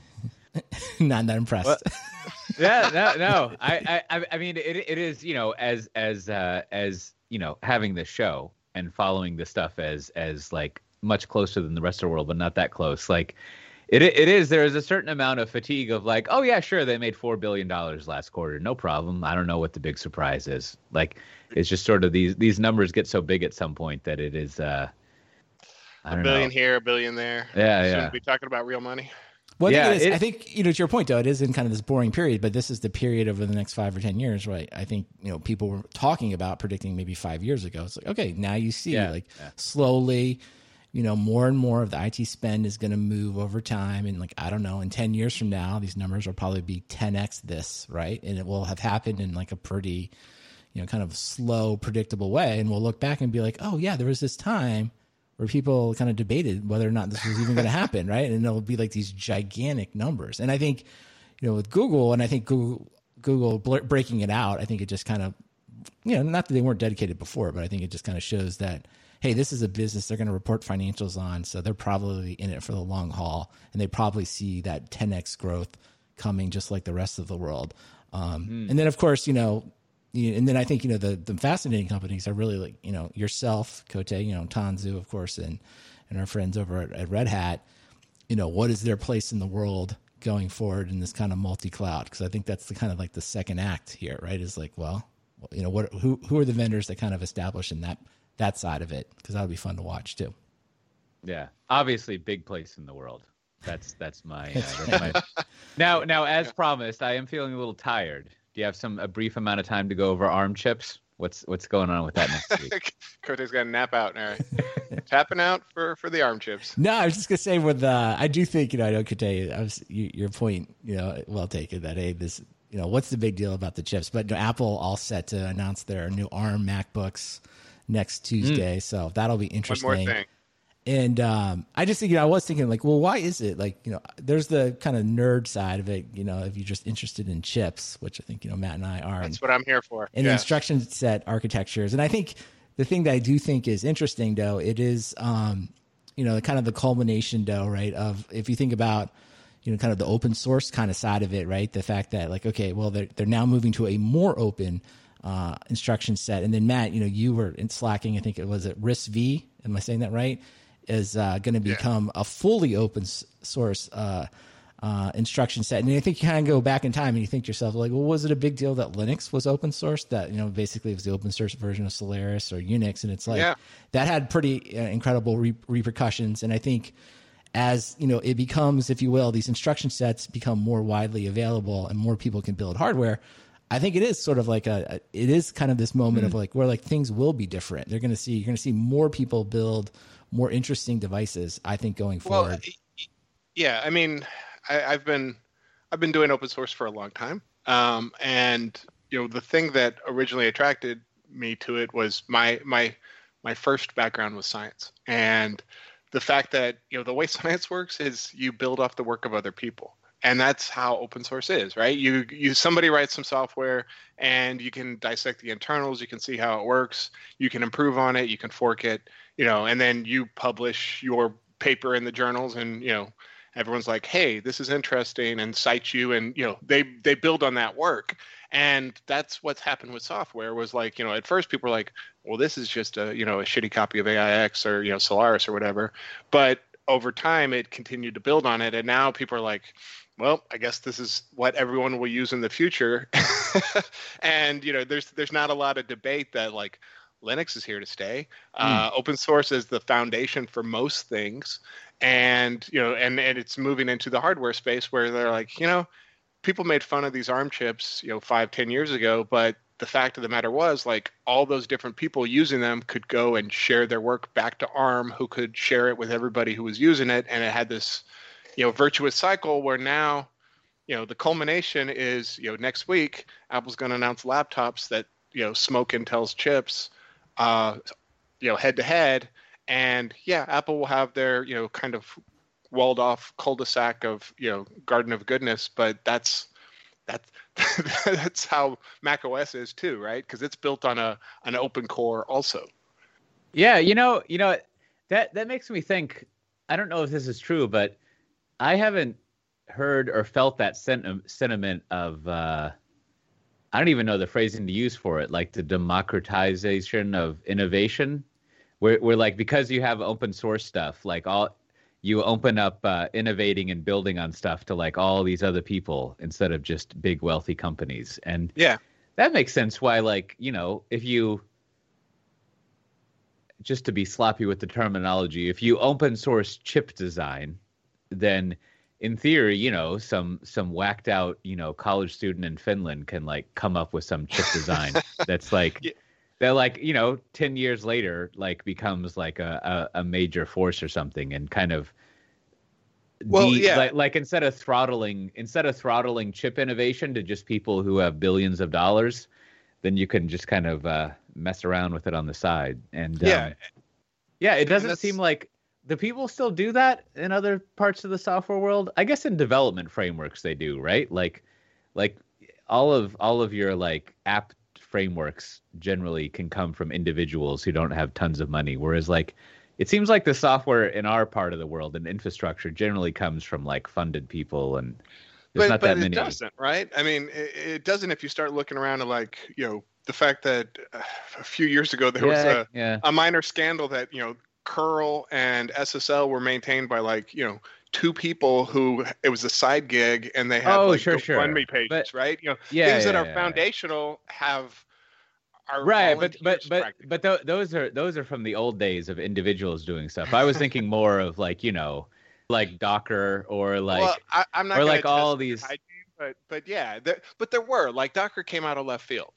not that impressed. Well, yeah, no, no. I, I, I mean, it, it is, you know, as, as, uh, as, you know, having the show and following the stuff as, as like much closer than the rest of the world, but not that close. Like, it, it is. There is a certain amount of fatigue of like, oh yeah, sure, they made four billion dollars last quarter, no problem. I don't know what the big surprise is. Like, it's just sort of these these numbers get so big at some point that it is. uh a billion know. here, a billion there. Yeah, Shouldn't yeah. Be talking about real money. Well, yeah, I think, it is, I think you know to your point though, it is in kind of this boring period, but this is the period over the next five or ten years, right? I think you know people were talking about predicting maybe five years ago. It's like okay, now you see yeah, like yeah. slowly, you know, more and more of the IT spend is going to move over time, and like I don't know, in ten years from now, these numbers will probably be ten x this, right? And it will have happened in like a pretty, you know, kind of slow, predictable way, and we'll look back and be like, oh yeah, there was this time where people kind of debated whether or not this was even going to happen, right? And it'll be like these gigantic numbers. And I think, you know, with Google, and I think Google, Google breaking it out, I think it just kind of, you know, not that they weren't dedicated before, but I think it just kind of shows that, hey, this is a business they're going to report financials on, so they're probably in it for the long haul, and they probably see that 10x growth coming just like the rest of the world. Um, mm. And then, of course, you know, and then I think you know the the fascinating companies are really like you know yourself, Cote, you know Tanzu, of course, and and our friends over at, at Red Hat. You know what is their place in the world going forward in this kind of multi cloud? Because I think that's the kind of like the second act here, right? Is like, well, you know, what who who are the vendors that kind of establish in that that side of it? Because that'll be fun to watch too. Yeah, obviously, big place in the world. That's that's my, uh, that's my... now now as promised. I am feeling a little tired do you have some a brief amount of time to go over ARM chips? What's what's going on with that next week? Cote's got a nap out now. Tapping out for for the ARM chips. No, I was just gonna say with uh, I do think you know I know Cote, I was you, your point you know well taken that hey this you know what's the big deal about the chips? But you know, Apple all set to announce their new ARM MacBooks next Tuesday, mm. so that'll be interesting. One more thing. And um, I just think, you know, I was thinking, like, well, why is it like, you know, there's the kind of nerd side of it, you know, if you're just interested in chips, which I think, you know, Matt and I are. That's and, what I'm here for. And yeah. instruction set architectures. And I think the thing that I do think is interesting, though, it is, um, you know, kind of the culmination, though, right, of if you think about, you know, kind of the open source kind of side of it, right? The fact that, like, okay, well, they're, they're now moving to a more open uh, instruction set. And then, Matt, you know, you were in slacking, I think it was at RISC-V. Am I saying that right? is uh, going to become yeah. a fully open source uh, uh, instruction set. And I think you kind of go back in time and you think to yourself, like, well, was it a big deal that Linux was open source? That you know, basically, it was the open source version of Solaris or Unix, and it's like yeah. that had pretty uh, incredible re- repercussions. And I think as you know, it becomes, if you will, these instruction sets become more widely available and more people can build hardware. I think it is sort of like a, it is kind of this moment mm. of like where like things will be different. They're going to see you're going to see more people build more interesting devices. I think going forward. Well, yeah, I mean, I, have been I've been doing open source for a long time, um, and you know the thing that originally attracted me to it was my my my first background was science, and the fact that you know the way science works is you build off the work of other people and that's how open source is right you you somebody writes some software and you can dissect the internals you can see how it works you can improve on it you can fork it you know, and then you publish your paper in the journals and, you know, everyone's like, "Hey, this is interesting," and cite you, and you know they they build on that work, and that's what's happened with software. Was like you know at first people were like, "Well, this is just a you know a shitty copy of AIX or you know Solaris or whatever," but over time it continued to build on it, and now people are like, well, I guess this is what everyone will use in the future. and you know, there's there's not a lot of debate that like Linux is here to stay. Mm. Uh, open source is the foundation for most things, and you know, and and it's moving into the hardware space where they're like, you know, people made fun of these ARM chips, you know, five ten years ago, but the fact of the matter was like all those different people using them could go and share their work back to arm who could share it with everybody who was using it and it had this you know virtuous cycle where now you know the culmination is you know next week apple's going to announce laptops that you know smoke intel's chips uh you know head to head and yeah apple will have their you know kind of walled off cul-de-sac of you know garden of goodness but that's that's that's how mac os is too right? Because it's built on a an open core also. Yeah you know you know that that makes me think i don't know if this is true but I haven't heard or felt that sen- sentiment of uh, I don't even know the phrasing to use for it, like the democratization of innovation, where where like because you have open source stuff, like all you open up uh, innovating and building on stuff to like all these other people instead of just big wealthy companies, and yeah, that makes sense. Why like you know if you just to be sloppy with the terminology, if you open source chip design then in theory, you know, some some whacked out, you know, college student in Finland can like come up with some chip design that's like yeah. that like, you know, 10 years later like becomes like a, a, a major force or something and kind of well, de- yeah. like, like instead of throttling instead of throttling chip innovation to just people who have billions of dollars, then you can just kind of uh, mess around with it on the side. And yeah, um, yeah, it doesn't seem like do people still do that in other parts of the software world? I guess in development frameworks they do, right? Like like all of all of your like app frameworks generally can come from individuals who don't have tons of money whereas like it seems like the software in our part of the world and infrastructure generally comes from like funded people and there's but, not but that it many doesn't right i mean it, it, doesn't if you start looking around at like you know the fact that uh, a few years ago there yeah, was a, yeah. a minor scandal that you know curl and ssl were maintained by like you know two people who it was a side gig and they had oh, like sure, sure. GoFundMe pages, but, right? You know, yeah, things yeah, that are yeah, foundational have are right, but but but but th- those are those are from the old days of individuals doing stuff. I was thinking more of like you know, like Docker or like well, I, am not or like all these. But but yeah, there, but there were like Docker came out of left field.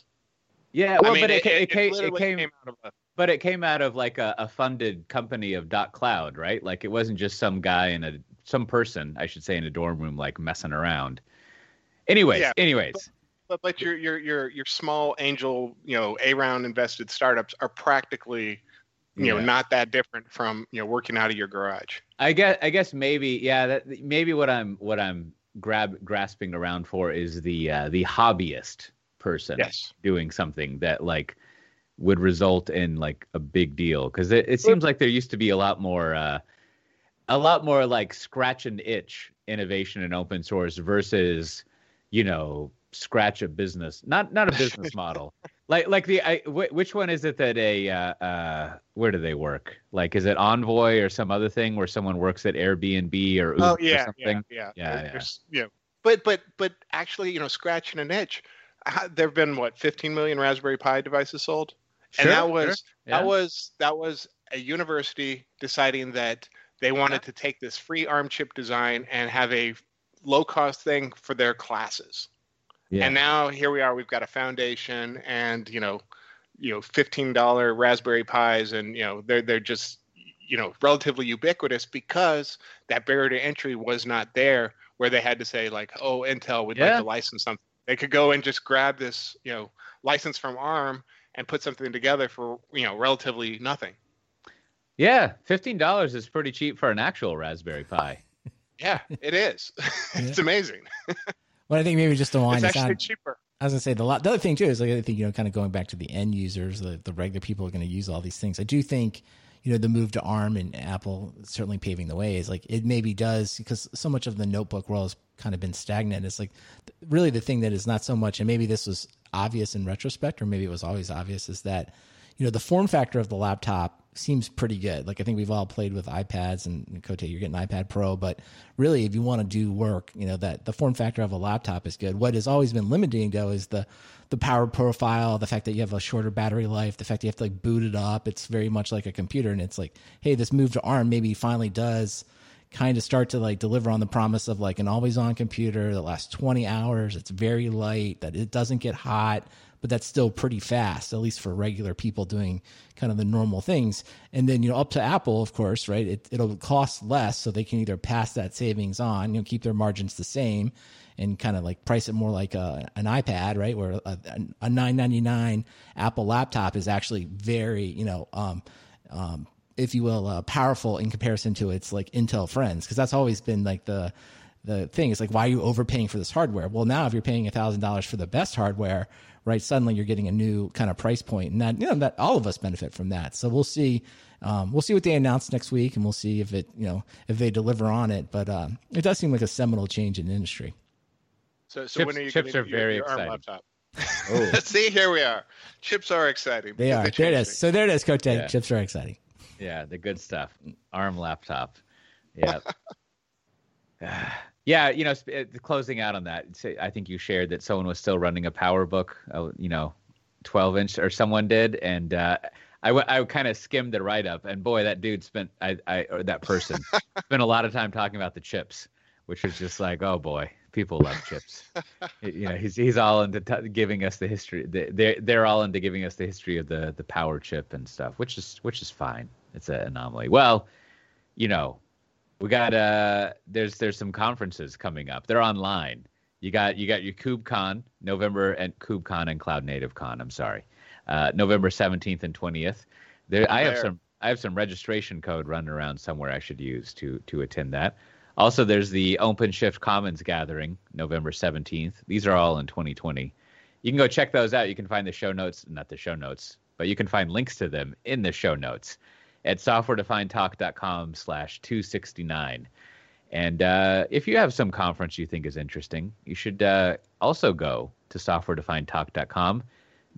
Yeah, well, I mean, but it, it, it, it, came, it came, came out of a but it came out of like a, a funded company of dotCloud right? Like it wasn't just some guy in a some person i should say in a dorm room like messing around. Anyways Yeah, anyways. But but your your your your small angel you know a round invested startups are practically you know not that different from you know working out of your garage. I guess i guess maybe yeah that maybe what i'm what i'm grab grasping around for is the uh the hobbyist person yes. doing something that like would result in like a big deal because it, it seems like there used to be a lot more uh a lot more like scratch and itch innovation in open source versus you know scratch a business not not a business model. Like like the I, wh- which one is it that a uh, uh where do they work? Like is it envoy or some other thing where someone works at airbnb or Uber oh or yeah something? yeah Yeah, There- yeah. there's- but but but actually you know scratching an itch uh, there have been what 15 million raspberry pi devices sold and that was sure. Yeah. that was that was a university deciding that they wanted to take this free arm chip design and have a low cost thing for their classes yeah. and now here we are we've got a foundation and you know you know $15 raspberry pis and you know they're they're just you know relatively ubiquitous because that barrier to entry was not there where they had to say like oh intel would Yeah. like to license something they could go and just grab this you know license from arm and put something together for you know relatively nothing. Yeah $15 is pretty cheap for an actual raspberry pi. Yeah it is. It's amazing. Well, I think maybe just to wind it's this actually cheaper. I was gonna say the lot. The other thing too is like I think you know, kind of going back to the end users, the, the regular people are going to use all these things. I do think, you know the move to ARM and Apple certainly paving the way is like it maybe does because so much of the notebook world has kind of been stagnant. It's like really the thing that is not so much, and maybe this was obvious in retrospect, or maybe it was always obvious, is that you know the form factor of the laptop seems pretty good. Like I think we've all played with iPads and Cote, you're getting iPad Pro, but really if you want to do work, you know, that the form factor of a laptop is good. What has always been limiting though is the the power profile, the fact that you have a shorter battery life, the fact that you have to like boot it up. It's very much like a computer and it's like, hey, this move to ARM maybe finally does kind of start to like deliver on the promise of like an always on computer that lasts 20 hours. It's very light, that it doesn't get hot but that's still pretty fast, at least for regular people doing kind of the normal things. And then, you know, up to Apple, of course, right? It, it'll cost less, so they can either pass that savings on, you know, keep their margins the same and kind of like price it more like a, an iPad, right? Where a, a 999 Apple laptop is actually very, you know, um, um, if you will, uh, powerful in comparison to its like Intel friends, because that's always been like the the thing. It's like why are you overpaying for this hardware? Well, now if you're paying thousand dollars for the best hardware, right? Suddenly you're getting a new kind of price point, and that you know that all of us benefit from that. So we'll see. Um, we'll see what they announce next week, and we'll see if it you know if they deliver on it. But um, it does seem like a seminal change in industry. So, so chips, when are you chips are your, very your exciting. laptop? Oh. See, here we are. Chips are exciting. They because are. There it is. changed So there it is, Cote. Yeah. Chips are exciting. Yeah, the good stuff. ARM laptop. Yeah. yeah, you know, uh, closing out on that, I think you shared that someone was still running a PowerBook, uh, you know, 12 inch, or someone did, and uh, I, w- I kind of skimmed the write up, and boy, that dude spent, I, I, or that person spent a lot of time talking about the chips, which was just like, oh boy, people love chips. you know, he's he's all into t- giving us the history. they- They're they're all into giving us the history of the the power chip and stuff, which is which is fine. It's an anomaly. Well, you know, we got uh there's there's some conferences coming up. They're online. You got you got your KubeCon November and KubeCon and Cloud Native Con. I'm sorry, uh, November 17th and 20th. There, I have some I have some registration code running around somewhere I should use to to attend that. Also, there's the OpenShift Commons gathering November 17th. These are all in 2020. You can go check those out. You can find the show notes, not the show notes, but you can find links to them in the show notes at softwaredefinedtalk.com slash 269. And uh, if you have some conference you think is interesting, you should uh, also go to softwaredefinedtalk.com,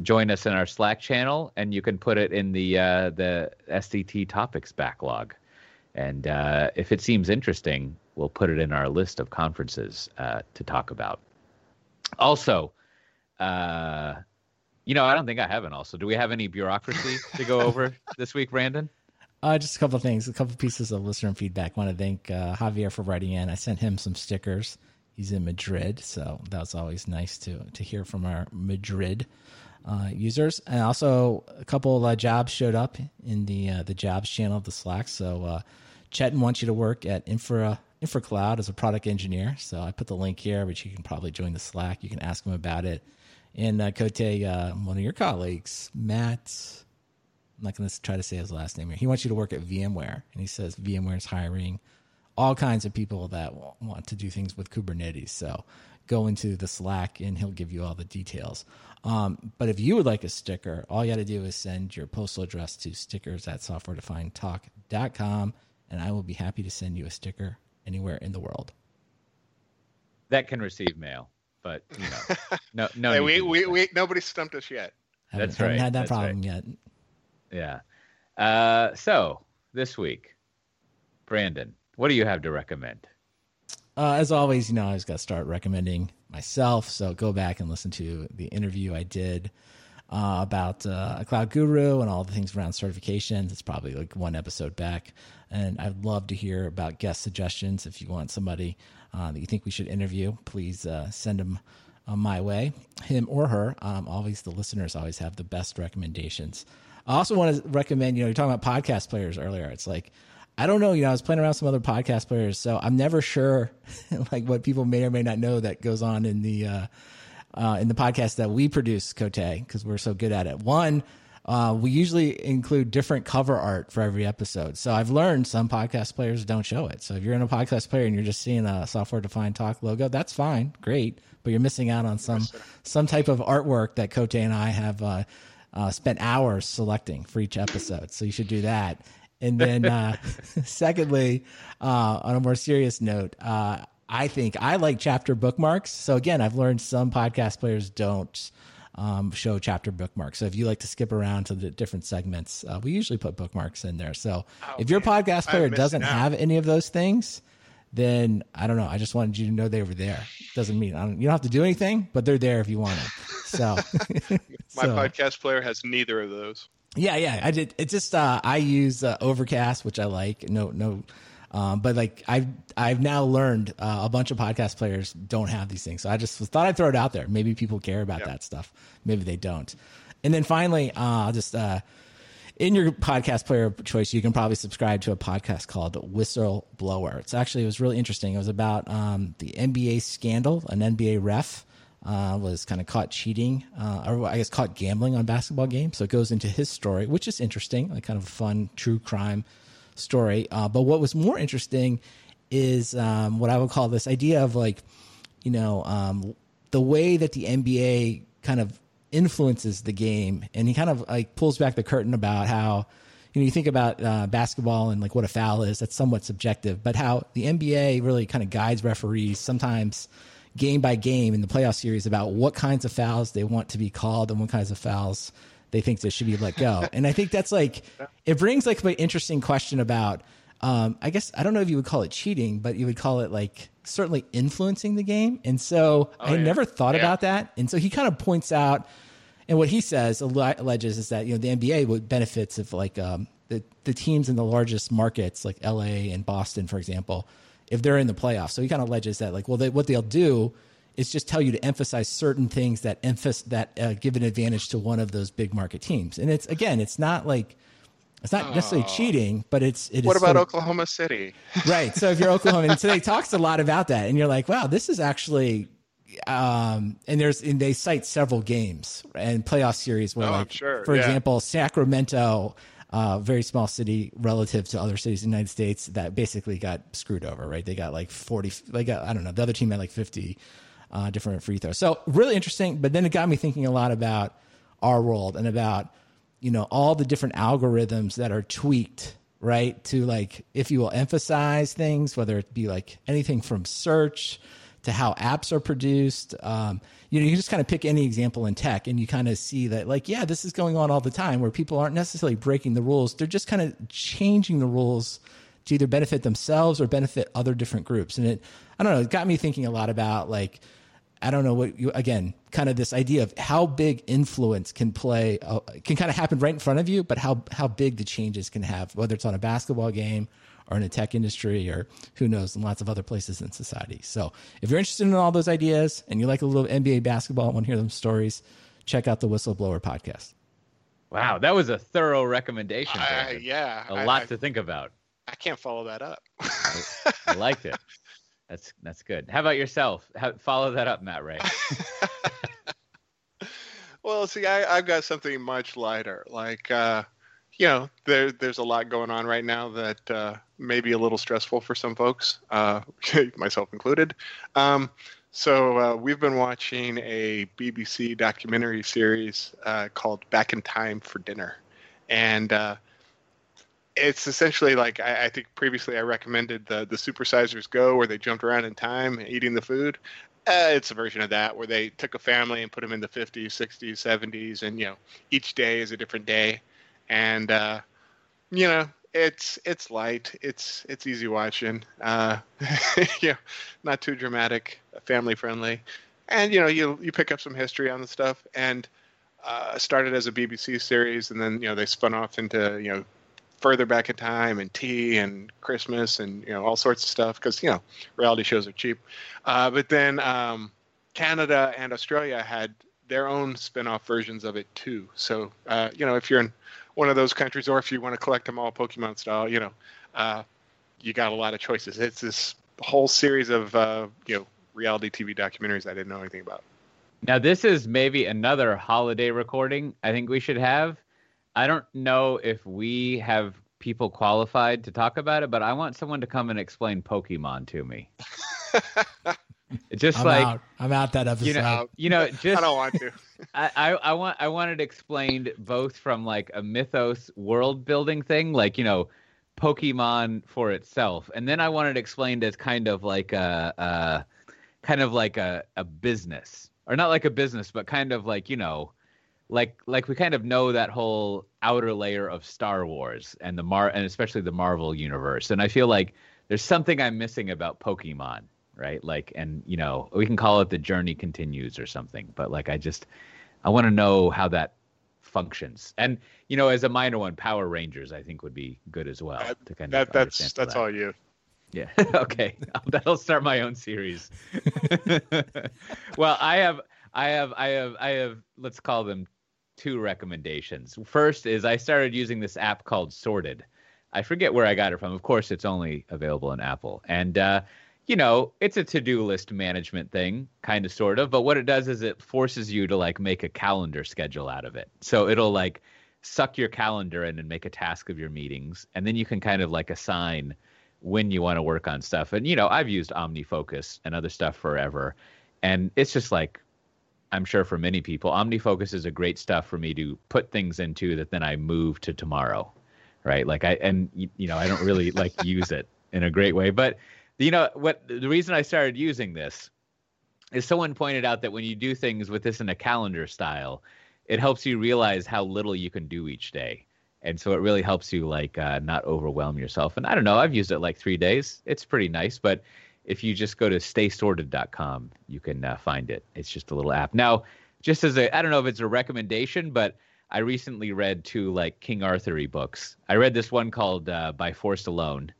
join us in our Slack channel, and you can put it in the uh, the SDT topics backlog. And uh, if it seems interesting, we'll put it in our list of conferences uh, to talk about. Also, uh, you know, I don't think I have an also. Do we have any bureaucracy to go over this week, Brandon? Uh, just a couple of things, a couple of pieces of listener feedback. I want to thank uh, Javier for writing in. I sent him some stickers. He's in Madrid, so that's always nice to to hear from our Madrid uh, users. And also, a couple uh, jobs showed up in the uh, the jobs channel of the Slack. So, uh, Chetan wants you to work at Infra Infra Cloud as a product engineer. So I put the link here, but you can probably join the Slack. You can ask him about it. And uh, Cote, uh, one of your colleagues, Matt. I'm not going to try to say his last name here. He wants you to work at VMware, and he says VMware is hiring all kinds of people that want to do things with Kubernetes. So go into the Slack, and he'll give you all the details. Um, but if you would like a sticker, all you got to do is send your postal address to stickers at softwaredefinedtalk.com, and I will be happy to send you a sticker anywhere in the world. That can receive mail, but you know, no, no. Hey, we, we, we, nobody stumped us yet. Haven't, That's haven't right, had that that's problem yet. Yeah. Uh, so this week, Brandon, what do you have to recommend? Uh, as always, you know, I just got to start recommending myself. So go back and listen to the interview I did uh, about uh, a cloud guru and all the things around certifications. It's probably like one episode back. And I'd love to hear about guest suggestions. If you want somebody uh, that you think we should interview, please uh, send them uh, my way, him or her. Um, always, the listeners always have the best recommendations. I also want to recommend, you know, you're talking about podcast players earlier. It's like, I don't know, you know, I was playing around some other podcast players, so I'm never sure like what people may or may not know that goes on in the uh, uh, in the podcast that we produce, Cote, because we're so good at it. One, uh, we usually include different cover art for every episode. So I've learned some podcast players don't show it. So if you're in a podcast player and you're just seeing a software defined talk logo, that's fine, great, but you're missing out on some some type of artwork that Cote and I have uh, uh, spent hours selecting for each episode. So you should do that. And then, uh, secondly, uh, on a more serious note, uh, I think I like chapter bookmarks. So again, I've learned some podcast players don't um, show chapter bookmarks. So if you like to skip around to the different segments, uh, we usually put bookmarks in there. So Oh, if your man. podcast player doesn't have any of those things, then I don't know. I just wanted you to know they were there. Doesn't mean I don't, you don't have to do anything, but they're there if you want them. So, My so- podcast player has neither of those. yeah, yeah. I did. It just uh, I use uh, Overcast, which I like. No, no. Um, but like I've I've now learned uh, a bunch of podcast players don't have these things, so I just thought I'd throw it out there. Maybe people care about Yeah. that stuff. Maybe they don't. And then finally, uh, I'll just uh, in your podcast player of choice, you can probably subscribe to a podcast called Whistleblower. It's actually it was really interesting. It was about um, the NBA scandal. An NBA ref uh, was kind of caught cheating, uh, or I guess caught gambling on basketball games. So it goes into his story, which is interesting, like kind of a fun true crime story. Uh, but what was more interesting is um, what I would call this idea of like, you know, um, the way that the NBA kind of influences the game, and he kind of like pulls back the curtain about how. You know, you think about uh, basketball and like what a foul is. That's somewhat subjective, but how the NBA really kind of guides referees sometimes game by game in the playoff series about what kinds of fouls they want to be called and what kinds of fouls they think they should be let go. and I think that's like it brings like an interesting question about um, I guess I don't know if you would call it cheating, but you would call it like certainly influencing the game. And so I yeah. never thought Yeah. about that. And so he kind of points out and what he says alleges is that you know the NBA would benefits if like um, the the teams in the largest markets like LA and Boston, for example, if they're in the playoffs. So he kind of alleges that like well, they, what they'll do is just tell you to emphasize certain things that emphasis that uh, give an advantage to one of those big market teams. And it's again, it's not like it's not necessarily cheating, but it's it is What about of- Oklahoma City? right. So if you're Oklahoma, and so they talks a lot about that, and you're like, wow, this is actually. Um, and there's and they cite several games and playoff series where, Oh, like, sure, for yeah. example, Sacramento, uh, very small city relative to other cities in the United States, that basically got screwed over. Right? They got like 40. They got I don't know. The other team had like 50 uh, different free throws. So really interesting. But then it got me thinking a lot about our world and about you know all the different algorithms that are tweaked right to like if you will emphasize things whether it be like anything from search to how apps are produced um, you know you just kind of pick any example in tech and you kind of see that like yeah this is going on all the time where people aren't necessarily breaking the rules they're just kind of changing the rules to either benefit themselves or benefit other different groups and it i don't know it got me thinking a lot about like I don't know what you again, kind of this idea of how big influence can play uh, can kind of happen right in front of you, but how how big the changes can have, whether it's on a basketball game or in a tech industry or who knows, in lots of other places in society. So if you're interested in all those ideas and you like a little NBA basketball and want to hear them stories, check out the Whistleblower podcast. Wow, that was a thorough recommendation. I, David. yeah, a I- lot I, to think about. I can't follow that up. I liked it. That's that's good. How about yourself? How, follow that up, Matt Ray. well, see, I, I've got something much lighter. Like, uh, you know, there there's a lot going on right now that uh, may be a little stressful for some folks, uh, myself included. Um, so uh, we've been watching a BBC documentary series uh, called "Back in Time for Dinner," and uh, it's essentially like I, I think previously I recommended the the Supersizers Go, where they jumped around in time eating the food. Uh, it's a version of that where they took a family and put them in the 50s, 60s, 70s, and you know each day is a different day, and uh, you know it's it's light, it's it's easy watching, uh, you know, not too dramatic, family friendly, and you know you you pick up some history on the stuff and. Uh, started as a BBC series, and then you know they spun off into you know further back in time and tea and Christmas and you know all sorts of stuff because you know reality shows are cheap. Uh, but then um, Canada and Australia had their own spin-off versions of it too. So uh, you know if you're in one of those countries or if you want to collect them all Pokemon style, you know uh, you got a lot of choices. It's this whole series of uh, you know reality TV documentaries I didn't know anything about. Now this is maybe another holiday recording. I think we should have. I don't know if we have people qualified to talk about it, but I want someone to come and explain Pokemon to me. Just I'm like out. I'm out that episode. you know, you know, I don't want to. I, I, I want I want it explained both from like a mythos world building thing, like you know, Pokemon for itself, and then I wanted it explained as kind of like a, a kind of like a, a business, or not like a business, but kind of like you know, like like we kind of know that whole outer layer of Star Wars and the Mar and especially the Marvel universe, and I feel like there's something I'm missing about Pokemon, right? Like, and you know, we can call it the journey continues or something, but like I just I want to know how that functions. And you know, as a minor one, Power Rangers I think would be good as well to kind That of that's that's that. all you. Yeah. okay. That'll start my own series. well, I have, I have, I have, I have. Let's call them two recommendations. First is I started using this app called Sorted. I forget where I got it from. Of course, it's only available in Apple, and uh, you know, it's a to-do list management thing, kind of, sort of. But what it does is it forces you to like make a calendar schedule out of it. So it'll like suck your calendar in and make a task of your meetings, and then you can kind of like assign when you want to work on stuff. And you know, I've used OmniFocus and other stuff forever, and it's just like I'm sure for many people, OmniFocus is a great stuff for me to put things into that then I move to tomorrow, right? Like I and you know I don't really like use it in a great way, but you know what? The reason I started using this is someone pointed out that when you do things with this in a calendar style, it helps you realize how little you can do each day and so it really helps you like uh, not overwhelm yourself and i don't know i've used it like three days it's pretty nice but if you just go to staysorted.com you can uh, find it. It's just a little app. Now just as a i don't know if it's a recommendation but i recently read two like king arthury books. I read this one called uh, by force alone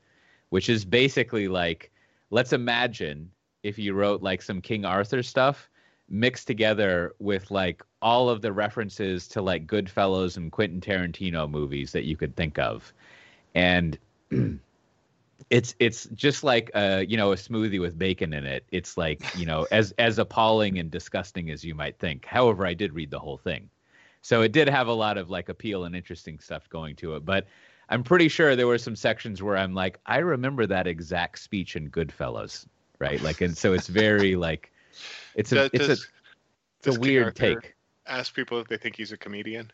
which is basically like let's imagine if you wrote like some king arthur stuff mixed together with like all of the references to like Goodfellas and Quentin Tarantino movies that you could think of, and it's it's just like a you know a smoothie with bacon in it. It's like you know as as appalling and disgusting as you might think. However, I did read the whole thing, so it did have a lot of like appeal and interesting stuff going to it. But I'm pretty sure there were some sections where I'm like, I remember that exact speech in Goodfellas, right? Like, and so it's very like, it's a Does- it's a it's a weird take. Ask people if they think he's a comedian.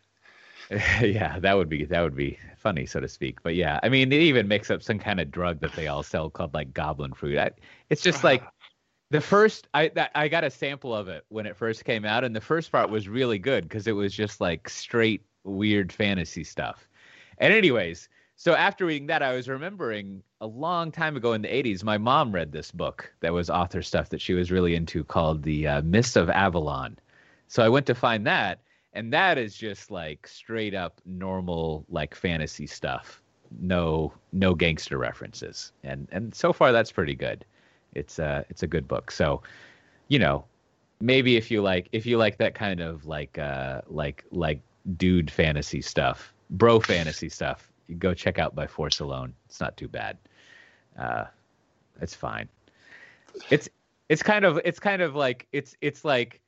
yeah, that would be that would be funny, so to speak. But yeah, I mean, it even makes up some kind of drug that they all sell called like goblin fruit. I, it's just like the first I that, I got a sample of it when it first came out, and the first part was really good because it was just like straight weird fantasy stuff. And anyways, so after reading that, I was remembering a long time ago in the '80s, my mom read this book that was author stuff that she was really into called The uh, Mists of Avalon. So I went to find that, and that is just like straight up normal like fantasy stuff. No no gangster references. And and so far that's pretty good. It's uh it's a good book. So, you know, maybe if you like if you like that kind of like uh like like dude fantasy stuff, bro fantasy stuff, you go check out by Force Alone. It's not too bad. Uh it's fine. It's it's kind of it's kind of like it's it's like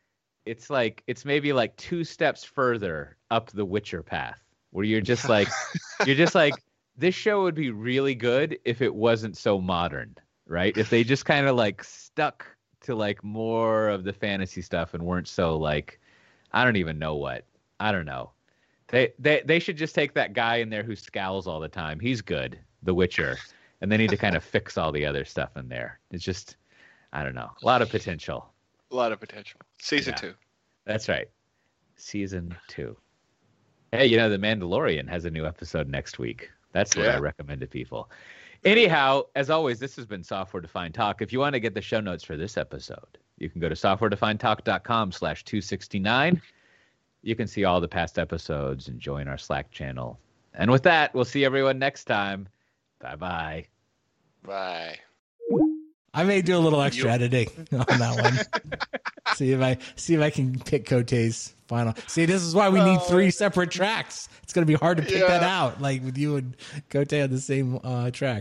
it's like it's maybe like two steps further up the Witcher path, where you're just like you're just like this show would be really good if it wasn't so modern, right? If they just kind of like stuck to like more of the fantasy stuff and weren't so like I don't even know what. I don't know. They they they should just take that guy in there who scowls all the time. He's good, The Witcher, and they need to kind of fix all the other stuff in there. It's just I don't know. A lot of potential. A lot of potential. Season Yeah. two. That's right. Season two. Hey, you know, The Mandalorian has a new episode next week. That's what I recommend to people. Anyhow, as always, this has been Software Defined Talk. If you want to get the show notes for this episode, you can go to softwaredefinedtalk.com slash 269. You can see all the past episodes and join our Slack channel. And with that, we'll see everyone next time. Bye bye bye. I may do a little extra You- editing on that one. see if I see if I can pick Coté's final. See, this is why we need three separate tracks. It's gonna be hard to pick that out, like with you and Coté on the same uh, track.